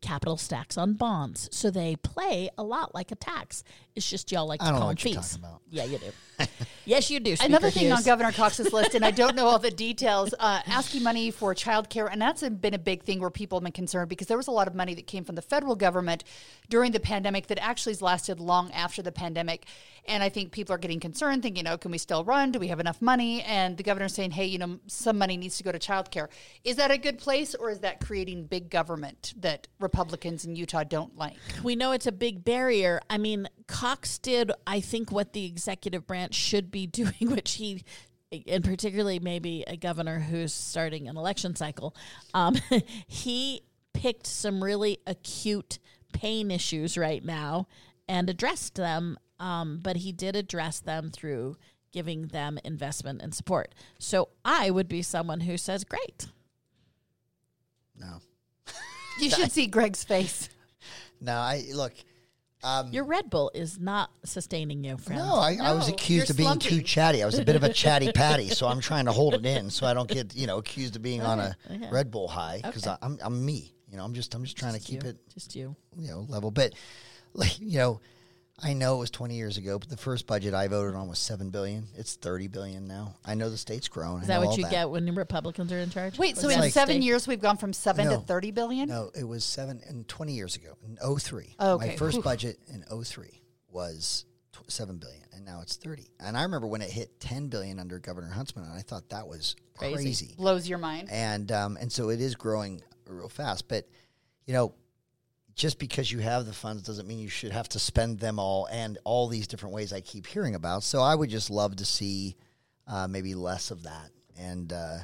capital stacks on bonds so they play a lot like a tax it's just y'all like to I don't know call what them you're fees talking about. yeah you do (laughs) yes you do Another Speaker thing on Governor Cox's list, and I don't know all the (laughs) details, uh, asking money for childcare, and that's been a big thing where people have been concerned because there was a lot of money that came from the federal government during the pandemic that actually has lasted long after the pandemic. And I think people are getting concerned, thinking, "Oh, can we still run? Do we have enough money?" And the governor's saying, "Hey, you know, some money needs to go to childcare." Is that a good place, or is that creating big government that Republicans in Utah don't like? we know it's a big barrier. I mean, Cox did, I think, what the executive branch should be (laughs) doing, which he, and particularly maybe a governor who's starting an election cycle, um, (laughs) he picked some really acute pain issues right now and addressed them. Um, but he did address them through giving them investment and support. So I would be someone who says, "Great." no, You should see Greg's face. no. I look. Um, Your Red Bull is not sustaining you, friend. no, I, I was No, accused you're of being too slumping. chatty. I was a bit of a chatty (laughs) patty, so I'm trying to hold it in so I don't get you know accused of being on a okay. Red Bull high because Okay. I'm I'm me. You know, I'm just I'm just trying to keep you. it Just you. you know level. But like you know, I know it was 20 years ago, but the first budget I voted on was seven billion. It's 30 billion now. I know the state's grown. Is that what all you get when Republicans are in charge? Wait, so in that seven state? years we've gone from seven No. to thirty billion? No, it was seven and 20 years ago in 03. Oh, My first Whew. budget in 03 was tw- 7 billion and now it's 30. And I remember when it hit 10 billion under Governor Huntsman and I thought that was Crazy. crazy. Blows your mind. And um, and so it is growing real fast, but you know, just because you have the funds doesn't mean you should have to spend them all and all these different ways I keep hearing about. So I would just love to see uh, maybe less of that and uh,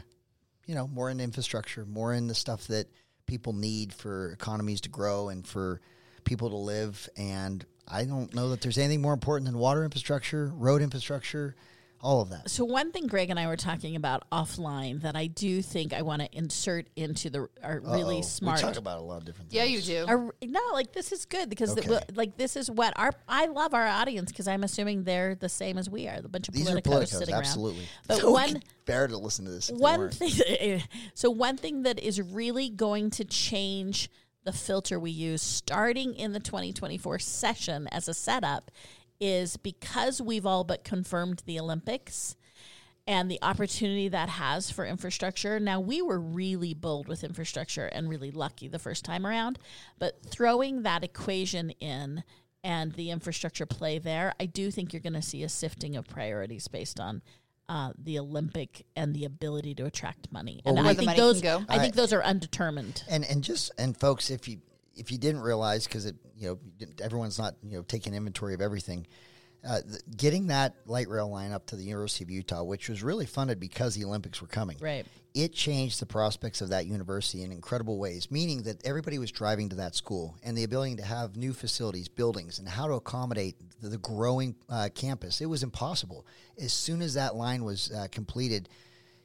you know more in infrastructure, more in the stuff that people need for economies to grow and for people to live. And I don't know that there's anything more important than water infrastructure, road infrastructure, all of that. So one thing Greg and I were talking about offline that I do think I want to insert into the are really Uh-oh. smart. We talk about a lot of different things. Yeah, you do. our- no, like this is good because the- like this is what our I love our audience because I'm assuming they're the same as we are, the bunch of These are politicos, politicos, sitting absolutely. around. But So one could bear to listen to this. one thing eh, so one thing that is really going to change the filter we use starting in the 2024 session as a setup is because we've all but confirmed the Olympics and the opportunity that has for infrastructure. Now, we were really bold with infrastructure and really lucky the first time around, but throwing that equation in and the infrastructure play there, I do think you're going to see a sifting of priorities based on. Uh, the Olympic and the ability to attract money, and Where I the think money those can go. I think those are undetermined. And and just and folks, if you if you didn't realize, because it you know everyone's not you know taking inventory of everything. Uh, th- getting that light rail line up to the University of Utah, which was really funded because the Olympics were coming, Right. It changed the prospects of that university in incredible ways. Meaning that everybody was driving to that school, and the ability to have new facilities, buildings, and how to accommodate the, the growing uh, campus. It was impossible. As soon as that line was uh, completed,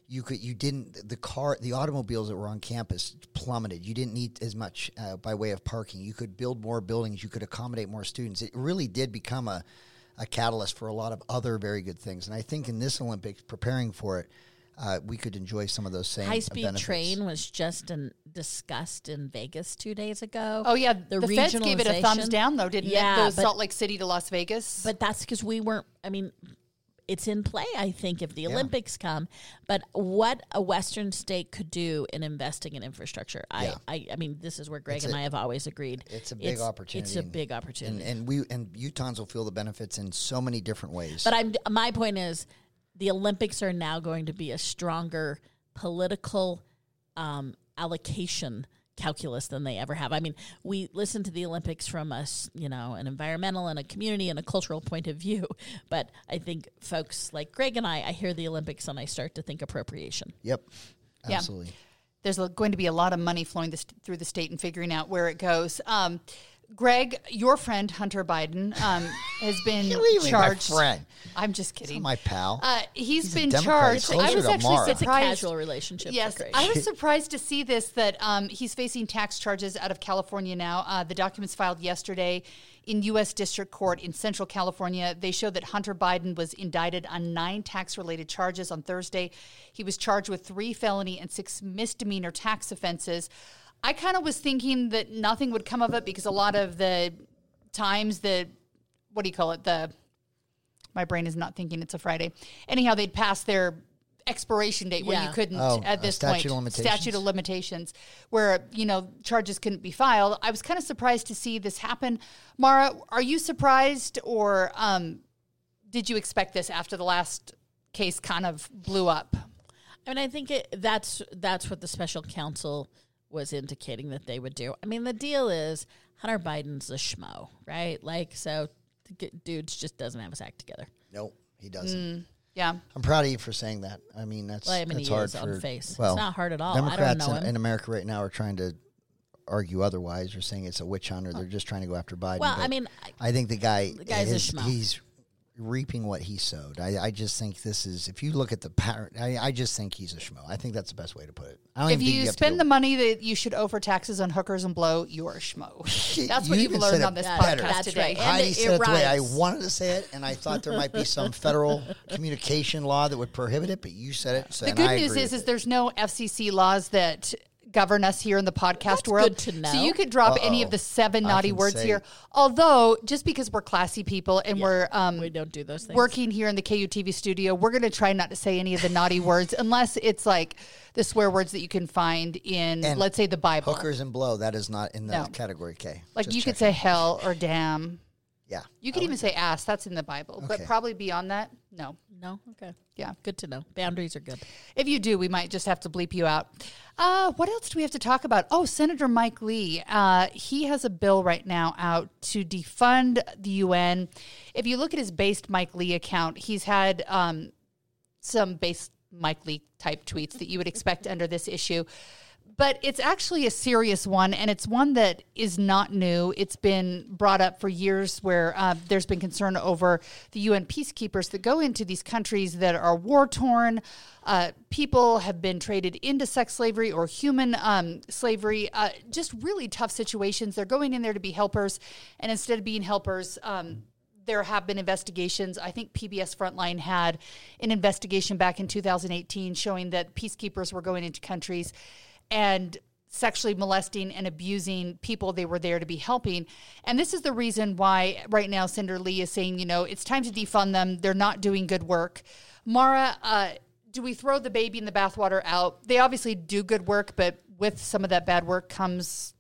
you could you didn't the car the automobiles that were on campus plummeted you didn't need as much uh, by way of parking you could build more buildings you could accommodate more students it really did become a, a catalyst for a lot of other very good things and i think in this olympics preparing for it uh, we could enjoy some of those same High speed benefits. train was just in, discussed in Vegas two days ago. Oh yeah, the, feds gave it a thumbs down though, didn't Yeah, it? Those but- Salt Lake City to Las Vegas. But that's because we weren't. I mean, it's in play. I think if the Olympics come, but what a Western state could do in investing in infrastructure, I, Yeah. I, I mean, this is where Greg It's and a- I have always agreed. it's a big opportunity It's a and- big and, opportunity. and we and utahns will feel the benefits in so many different ways But I'm my point is the Olympics are now going to be a stronger political um, allocation calculus than they ever have. I mean, we listen to the Olympics from us, you know, an environmental and a community and a cultural point of view. (laughs) But I think folks like Greg and I, I hear the Olympics and I start to think appropriation. yep Yeah. absolutely there's going to be a lot of money flowing this, through the state and figuring out where it goes. Um, Greg, your friend Hunter Biden um, (laughs) has been What do my charged. friend? I'm just kidding. not my pal Uh, he's He's a been charged. I was actually Maura. It's a surprised. casual relationship. Yes. I was (laughs) surprised to see this that um, he's facing tax charges out of California now. Uh, the documents filed yesterday in U.S. District Court in Central California. They show that Hunter Biden was indicted on nine tax related charges on Thursday. He was charged with three felony and six misdemeanor tax offenses. I kind of was thinking that nothing would come of it because a lot of the times that, what do you call it, the my brain is not thinking it's a Friday. Anyhow, they'd pass their expiration date where Yeah. you couldn't Oh, at uh, this statute point of statute of limitations where you know charges couldn't be filed. I was kind of surprised to see this happen. Maura, are you surprised or um, did you expect this after the last case kind of blew up? I mean, I think it, that's that's what the special counsel was indicating that they would do. I mean, the deal is Hunter Biden's a schmo, right? Like, so the dude just doesn't have his act together. nope he doesn't mm, Yeah. I'm proud of you for saying that. I mean, that's Well, I mean, that's he hard is for on face. It's not hard at all. I don't Democrats know in, in America right now are trying to argue otherwise. They're saying it's a witch hunt, or they're just trying to go after Biden. Well, I mean, I think the guy The guy's a is- schmo. He's reaping what he sowed. I, I just think this is. If you look at the pattern, I, I just think he's a schmo. I think that's the best way to put it. I don't If even think you have to spend the money that you should owe for taxes on hookers and blow, you're a schmo. (laughs) That's what You you've learned said on this better. podcast That's today. right. Heidi it- said it it the way I wanted to say it, and I thought there might be (laughs) some federal communication law that would prohibit it, but you said it. So The good I news is, is there's no FCC laws that govern us here in the podcast That's world. good to So you could drop any Uh-oh. of the seven naughty words say- here. Although, just because we're classy people and we're um, we don't do those things. working here in the KUTV studio, we're going to try not to say any of the naughty words unless it's like the swear words that you can find in, And let's say, the Bible. hookers and blow. That is not in the No. category K. Like Just you could say hell or damn. Yeah. You could even say ass. That's in the Bible. But probably beyond that, no. No, okay, Yeah. good to know. Boundaries are good. If you do, we might just have to bleep you out. Uh, what else do we have to talk about? Oh, Senator Mike Lee. Uh, he has a bill right now out to defund the UN. If you look at his based Mike Lee account, he's had um, some based Mike Lee type tweets that you would expect under this issue. But it's actually a serious one, and it's one that is not new. It's been brought up for years where uh, there's been concern over the UN peacekeepers that go into these countries that are war torn. Uh, people have been traded into sex slavery or human um, slavery, uh, just really tough situations. They're going in there to be helpers, and instead of being helpers, um, there have been investigations. I think PBS Frontline had an investigation back in 2018 showing that peacekeepers were going into countries and sexually molesting and abusing people they were there to be helping. And this is the reason why right now Senator Lee is saying, you know, it's time to defund them. They're not doing good work. Maura, uh, do we throw the baby in the bathwater out? They obviously do good work, but with some of that bad work comes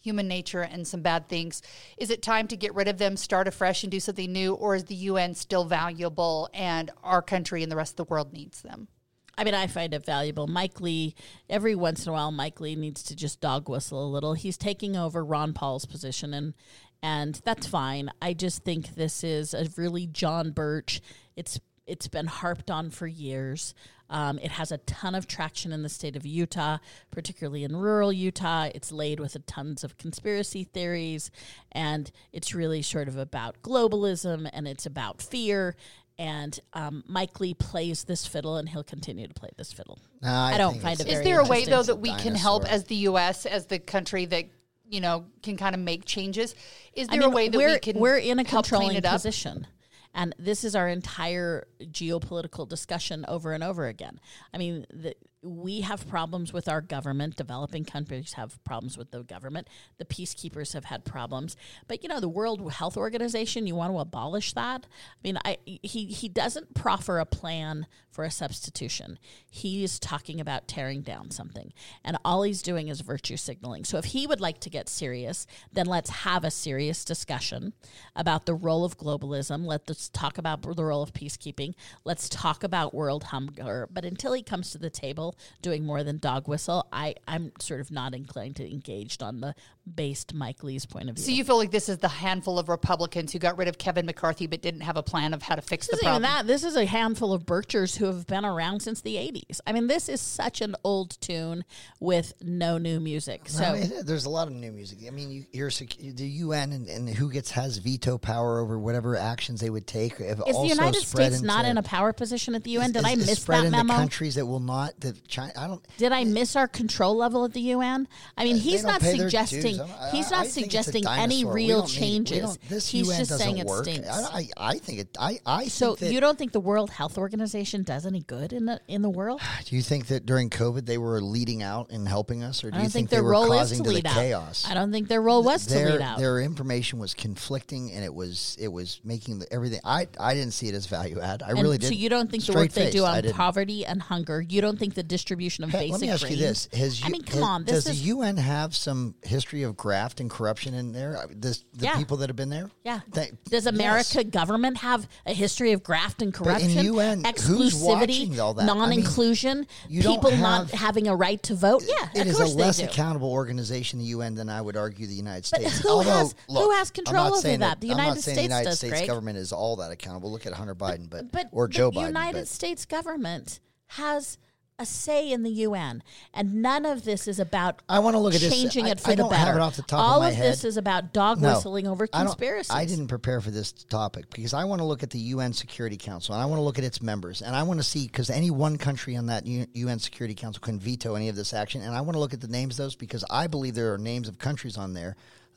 human nature and some bad things. Is it time to get rid of them, start afresh, and do something new, or is the UN still valuable and our country and the rest of the world needs them? I mean, I find it valuable. Mike Lee, every once in a while, Mike Lee needs to just dog whistle a little. He's taking over Ron Paul's position, and and that's fine. I just think this is a really John Birch. It's it's been harped on for years. Um, it has a ton of traction in the state of Utah, particularly in rural Utah. It's laid with a tons of conspiracy theories, and it's really sort of about globalism and it's about fear. And um, Mike Lee plays this fiddle, and he'll continue to play this fiddle. No, I don't find it's- it Is very there a way though that we can help as the U.S. as the country that you know can kind of make changes? Is I there mean, a way that we're, we can we're in a controlling position. And this is our entire geopolitical discussion over and over again. I mean, the, we have problems with our government. Developing countries have problems with the government. The peacekeepers have had problems. But you know, the World Health Organization, you want to abolish that? I mean, I he he doesn't proffer a plan for a substitution. He is talking about tearing down something. And all he's doing is virtue signaling. So if he would like to get serious, then let's have a serious discussion about the role of globalism. Let's talk about the role of peacekeeping. Let's talk about world hunger. But until he comes to the table doing more than dog whistle, I, I'm sort of not inclined to engage on the based Mike Lee's point of view. So you feel like this is the handful of Republicans who got rid of Kevin McCarthy but didn't have a plan of how to fix the This isn't even problem? that. This is a handful of Birchers who have been around since the 80s. I mean, this is such an old tune with no new music. So I mean, there's a lot of new music. I mean, you, you're sec- the UN and, and who gets has veto power over whatever actions they would take. Have is also the United spread States not in a power position at the UN? Did is- I miss spread that into memo? countries that will not. The China, I don't. Did I miss our control level at the UN? I mean, They he's don't not pay their suggesting I'm- he's not think suggesting any real need- changes. he's UN just saying it work. stinks. I, I, I think it. I, I so think that, you don't think the World Health Organization does any good in the in the world? (sighs) Do you think that during COVID they were leading out and helping us, or do I you don't think, they their were role is causing to the lead out. chaos? I don't think their role was their, to lead out. Their information was conflicting, and it was it was making the, everything. I I didn't see it as value add. I And really did. So you don't think the work they do on poverty and hunger? You don't think the distribution of Hey, basic Let me ask you this: Has I mean, come has- on. Does is the UN have some history of graft and corruption in there? Uh, This, the Yeah. people that have been there. Yeah. They- Does yes. America government have a history of graft and corruption? in corruption? UN, exclusivity, that? I mean, non-inclusion, people not having a right to vote? Yeah, It of is a less accountable organization, the UN, than I would argue the United But States. who Although, has- who has control over saying that? The United States the United does, States Greg. government is all that accountable. Look at Hunter Biden, but, but or Joe Biden. The United but- States government has a say in the UN, and none of this is about I wanna look at changing I- it for I the don't have better. it off the top of All my this is about dog No, whistling over conspiracies. I, didn't prepare for this topic because I want to look at the UN Security Council and I want to look at its members and I want to see because any one country on that UN Security Council can veto any of this action and I want to look at the names of those because I believe there are names of countries on there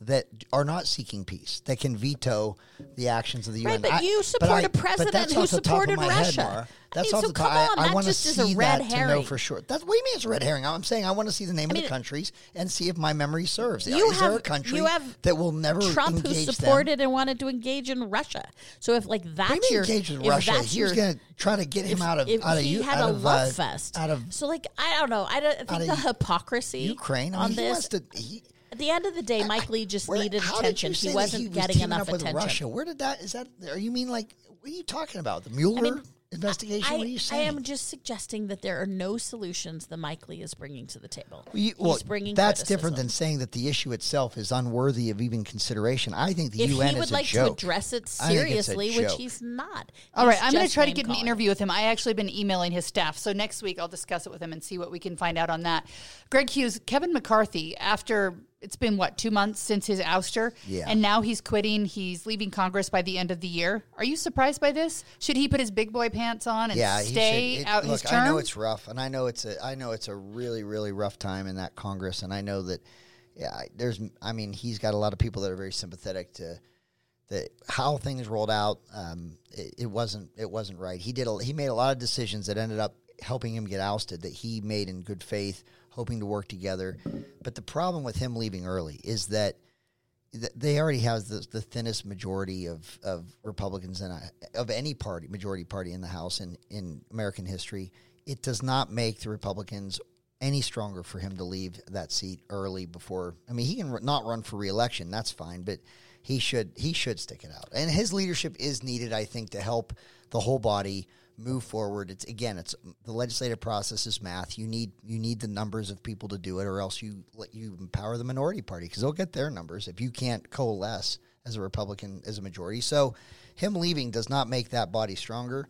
that are not seeking peace that can veto the actions of the Right, UN. but I- you but support I- a but president that's who off the top of supported my head, Russia. I That's mean, so come on, I, I want to just is a see red that to know herring. for sure. That's what do you mean it's a red herring? I'm saying I want to see the name of mean, the countries and see if my memory serves. You is there a country you have that will never Trump who engage them? supported and wanted to engage in Russia. So if like What that's mean your engage with Russia? that's your going to try to get him if, out of out of he you had out a of love uh, fest. out of so like I don't know. I, don't, I think of the hypocrisy Ukraine. On this. He, at the end of the day, Mike Lee just where- needed attention. He wasn't he was getting enough up with attention. Russia. Where did that? Is that? Are you mean like? What are you talking about? The Mueller mean, investigation? I, what are you saying? I am just suggesting that there are no solutions that Mike Lee is bringing to the table. Well, you- He's well, bringing that's criticism. different than saying that the issue itself is unworthy of even consideration. I think the if UN he is would a like joke. to address it I think it's a seriously, which he's not. All right, He's I'm going to try to get an interview with him. I actually been emailing his staff, so next week I'll discuss it with him and see what we can find out on that. Greg Hughes, Kevin McCarthy, after it's been what two months since his ouster, Yeah. and now he's quitting. He's leaving Congress by the end of the year. Are you surprised by this? Should he put his big boy pants on and yeah, stay. It- out look, his term? I know it's rough, and I know it's a I know it's a really really rough time in that Congress, and I know that yeah, there's I mean he's got a lot of people that are very sympathetic to that how things rolled out. Um, it, it wasn't it wasn't right. He did a, he made a lot of decisions that ended up helping him get ousted that he made in good faith hoping to work together. But the problem with him leaving early is that they already have the, the thinnest majority of, of Republicans in a, of any party, majority party in the House in, in American history. It does not make the Republicans any stronger for him to leave that seat early before. I mean, he can not run for reelection. That's fine, but he should he should stick it out. And his leadership is needed, I think, to help the whole body move forward. It's again, it's the legislative process is math. You need you need the numbers of people to do it, or else you let you empower the minority party because they'll get their numbers if you can't coalesce as a Republican as a majority. So, him leaving does not make that body stronger,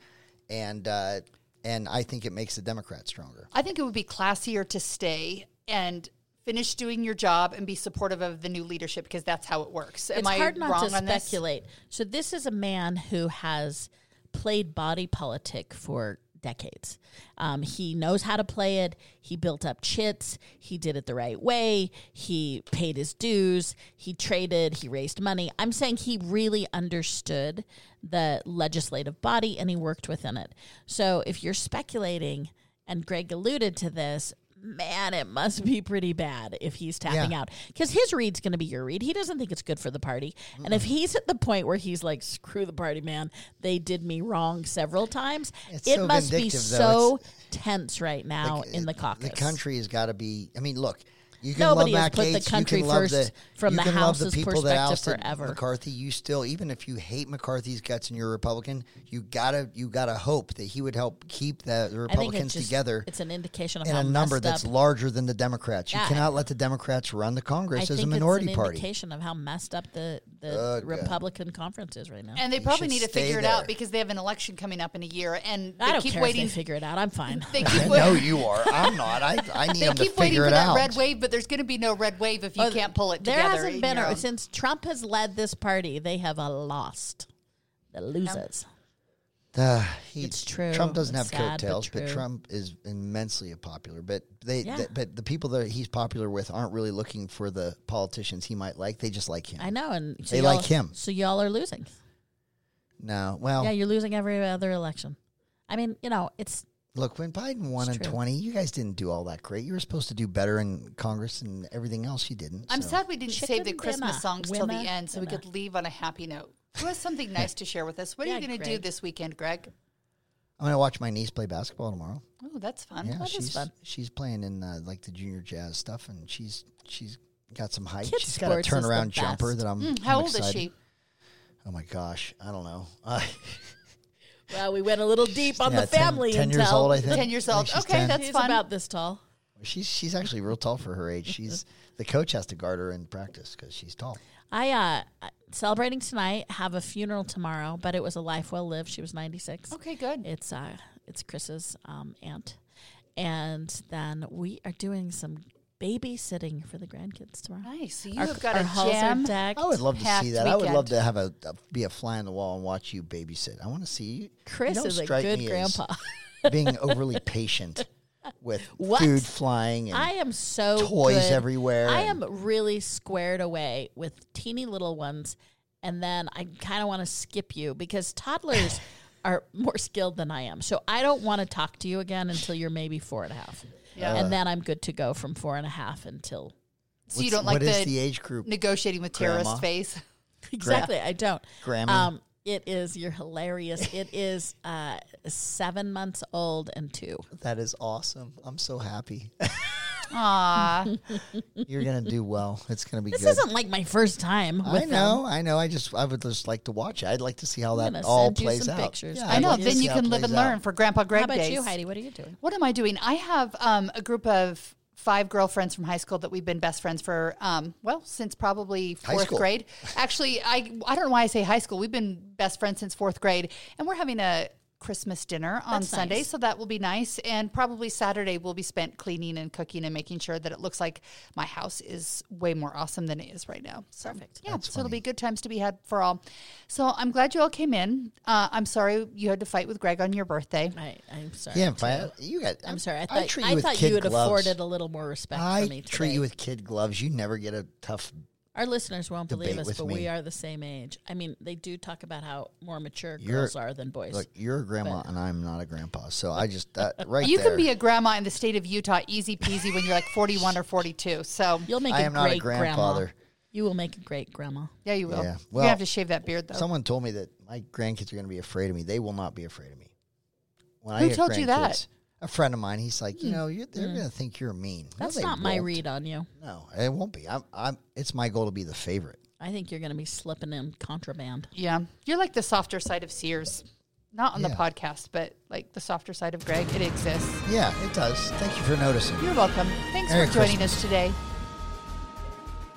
and uh, and I think it makes the Democrats stronger. I think it would be classier to stay and finish doing your job and be supportive of the new leadership because that's how it works. Am it's I hard not wrong to on this? speculate. So this is a man who has played body politic for decades. Um, he knows how to play it. He built up chits. He did it the right way. He paid his dues. He traded. He raised money. I'm saying he really understood the legislative body and he worked within it. So if you're speculating, and Greg alluded to this, man, it must be pretty bad if he's tapping Yeah. out because his read's going to be your read. He doesn't think it's good for the party, and if he's at the point where he's like, "Screw the party, man," they did me wrong several times. It's it so must be though. so It's- tense right now Like, in the caucus. The country has got to be. I mean, look. You can Nobody love has Matt put the country first the, from you the the House's people perspective forever. McCarthy. You still, even if you hate McCarthy's guts and you're a Republican, you gotta you gotta hope that he would help keep the I think Republicans it's just, together It's an indication of in how a number that's up. larger than the Democrats. You Yeah, cannot let the Democrats run the I Congress as think a minority it's an party. indication of how messed up the the Ugh. Republican conference is right now. And they You probably need to stay figure it there. out because they have an election coming up in a year, and they I don't keep care waiting. if they figure it out. I'm fine. they keep, I wait- know you are. I'm not. I, I (laughs) need they them to keep waiting figure for it that out. red wave, but there's going to be no red wave if you Oh, can't pull it there together. There hasn't been a, since Trump has led this party. They have a lost. The losers. Uh, he, It's true. Trump doesn't It's have sad, coattails, but, true. Trump is immensely popular. But they, Yeah. th- but the people that he's popular with aren't really looking for the politicians he might like. They just like him. I know, and so They like him. So y'all are losing. No, well, Yeah, you're losing every other election. I mean, you know, it's look, when Biden won in true. twenty, you guys didn't do all that great. You were supposed to do better in Congress and everything else. You didn't. I'm so. sad we didn't save the Christmas dinner. songs till the end so we could leave on a happy note. Who has something nice to share with us? What are Yeah, you going to do Greg. this weekend, Greg? I'm gonna watch my niece play basketball tomorrow. Oh, that's fun. Yeah, That is she's fun. she's playing in uh, like the junior jazz stuff, and she's she's got some height. Kids she's got a sports is the turnaround jumper best. that I'm. Mm, how I'm old is excited. she? Oh my gosh, I don't know. Uh, (laughs) well, we went a little deep on yeah, the 10 family 10, intel. years old, I think. 10 years I old. think she's Okay, 10. that's She's fun. about this tall. She's she's actually real tall for her age. She's the coach has to guard her in practice because she's tall. I uh celebrating tonight. Have a funeral tomorrow, but it was a life well lived. She was 96. Okay, good. It's uh it's Chris's um, aunt, and then we are doing some babysitting for the grandkids tomorrow. Nice. So you Our- have got our a halls jam. decked. I would love to see that. I would love to have a, a be a fly on the wall and watch you babysit. I want to see you. Chris you is a strike good grandpa. being overly patient (laughs) with What? food flying and I am so toys good. everywhere I am really squared away with teeny little ones, and then I kind of want to skip you because toddlers (laughs) are more skilled than I am. So I don't want to talk to you again until you're maybe four and a half. Yeah. and then I'm good to go from four and a half until So you don't like what is the, the age group? negotiating with terrorist Grandma? phase? (laughs) exactly. I don't. Grammy? Um, it is you're hilarious. It is uh, seven months old and two. That is awesome. I'm so happy. Aw. (laughs) You're gonna do well. It's gonna be This good. isn't like my first time. With I them. know, I know. I just, I would just like to watch it. I'd like to see how I'm that gonna all send you plays some out. pictures. Yeah, I I'd know. like to Then see you how it can live plays and out. learn for Grandpa Greg How about days. you, Heidi? What are you doing? What am I doing? I have um, a group of five girlfriends from high school that we've been best friends for, um, well, since probably fourth grade. Actually, I I don't know why I say high school. We've been best friends since fourth grade, and we're having a Christmas dinner on That's Sunday, nice. so that will be nice. And probably Saturday will be spent cleaning and cooking and making sure that it looks like my house is way more awesome than it is right now. So, Perfect. Yeah, That's so it'll be good times to be had for all. So I'm glad you all came in. Uh, I'm sorry you had to fight with Greg on your birthday. I, I'm sorry. Yeah, too. but you got. I'm sorry. I I thought, treat I you with thought kid you had gloves. afforded a little more respect I for me today. treat you with kid gloves. You never get a tough Our listeners won't believe us, but me. we are the same age. I mean, they do talk about how more mature You're- girls are than boys. Look, you're a grandma and I'm not a grandpa, so I just that (laughs) right You there. can be a grandma in the state of Utah easy peasy when you're like (laughs) 41 or 42. So You'll make I a am not a great grandma. grandfather. You will make a great grandma. yeah, you will. Yeah. You're Well, gonna have to shave that beard though. Someone told me that my grandkids are going to be afraid of me. They will not be afraid of me. When Who get told you that? Hmm. grandkids- A friend of mine. He's like, you know, you're, they're going to think you're mean. No, That's they not my won't. read on you. No, it won't be. I'm. I'm. It's my goal to be the favorite. I think you're going to be slipping in contraband. yeah, you're like the softer side of Sears, not on the podcast, but like the softer side of Greg. It exists. Yeah, it does. Thank you for noticing. You're welcome. Thanks Merry for joining Christmas. us today.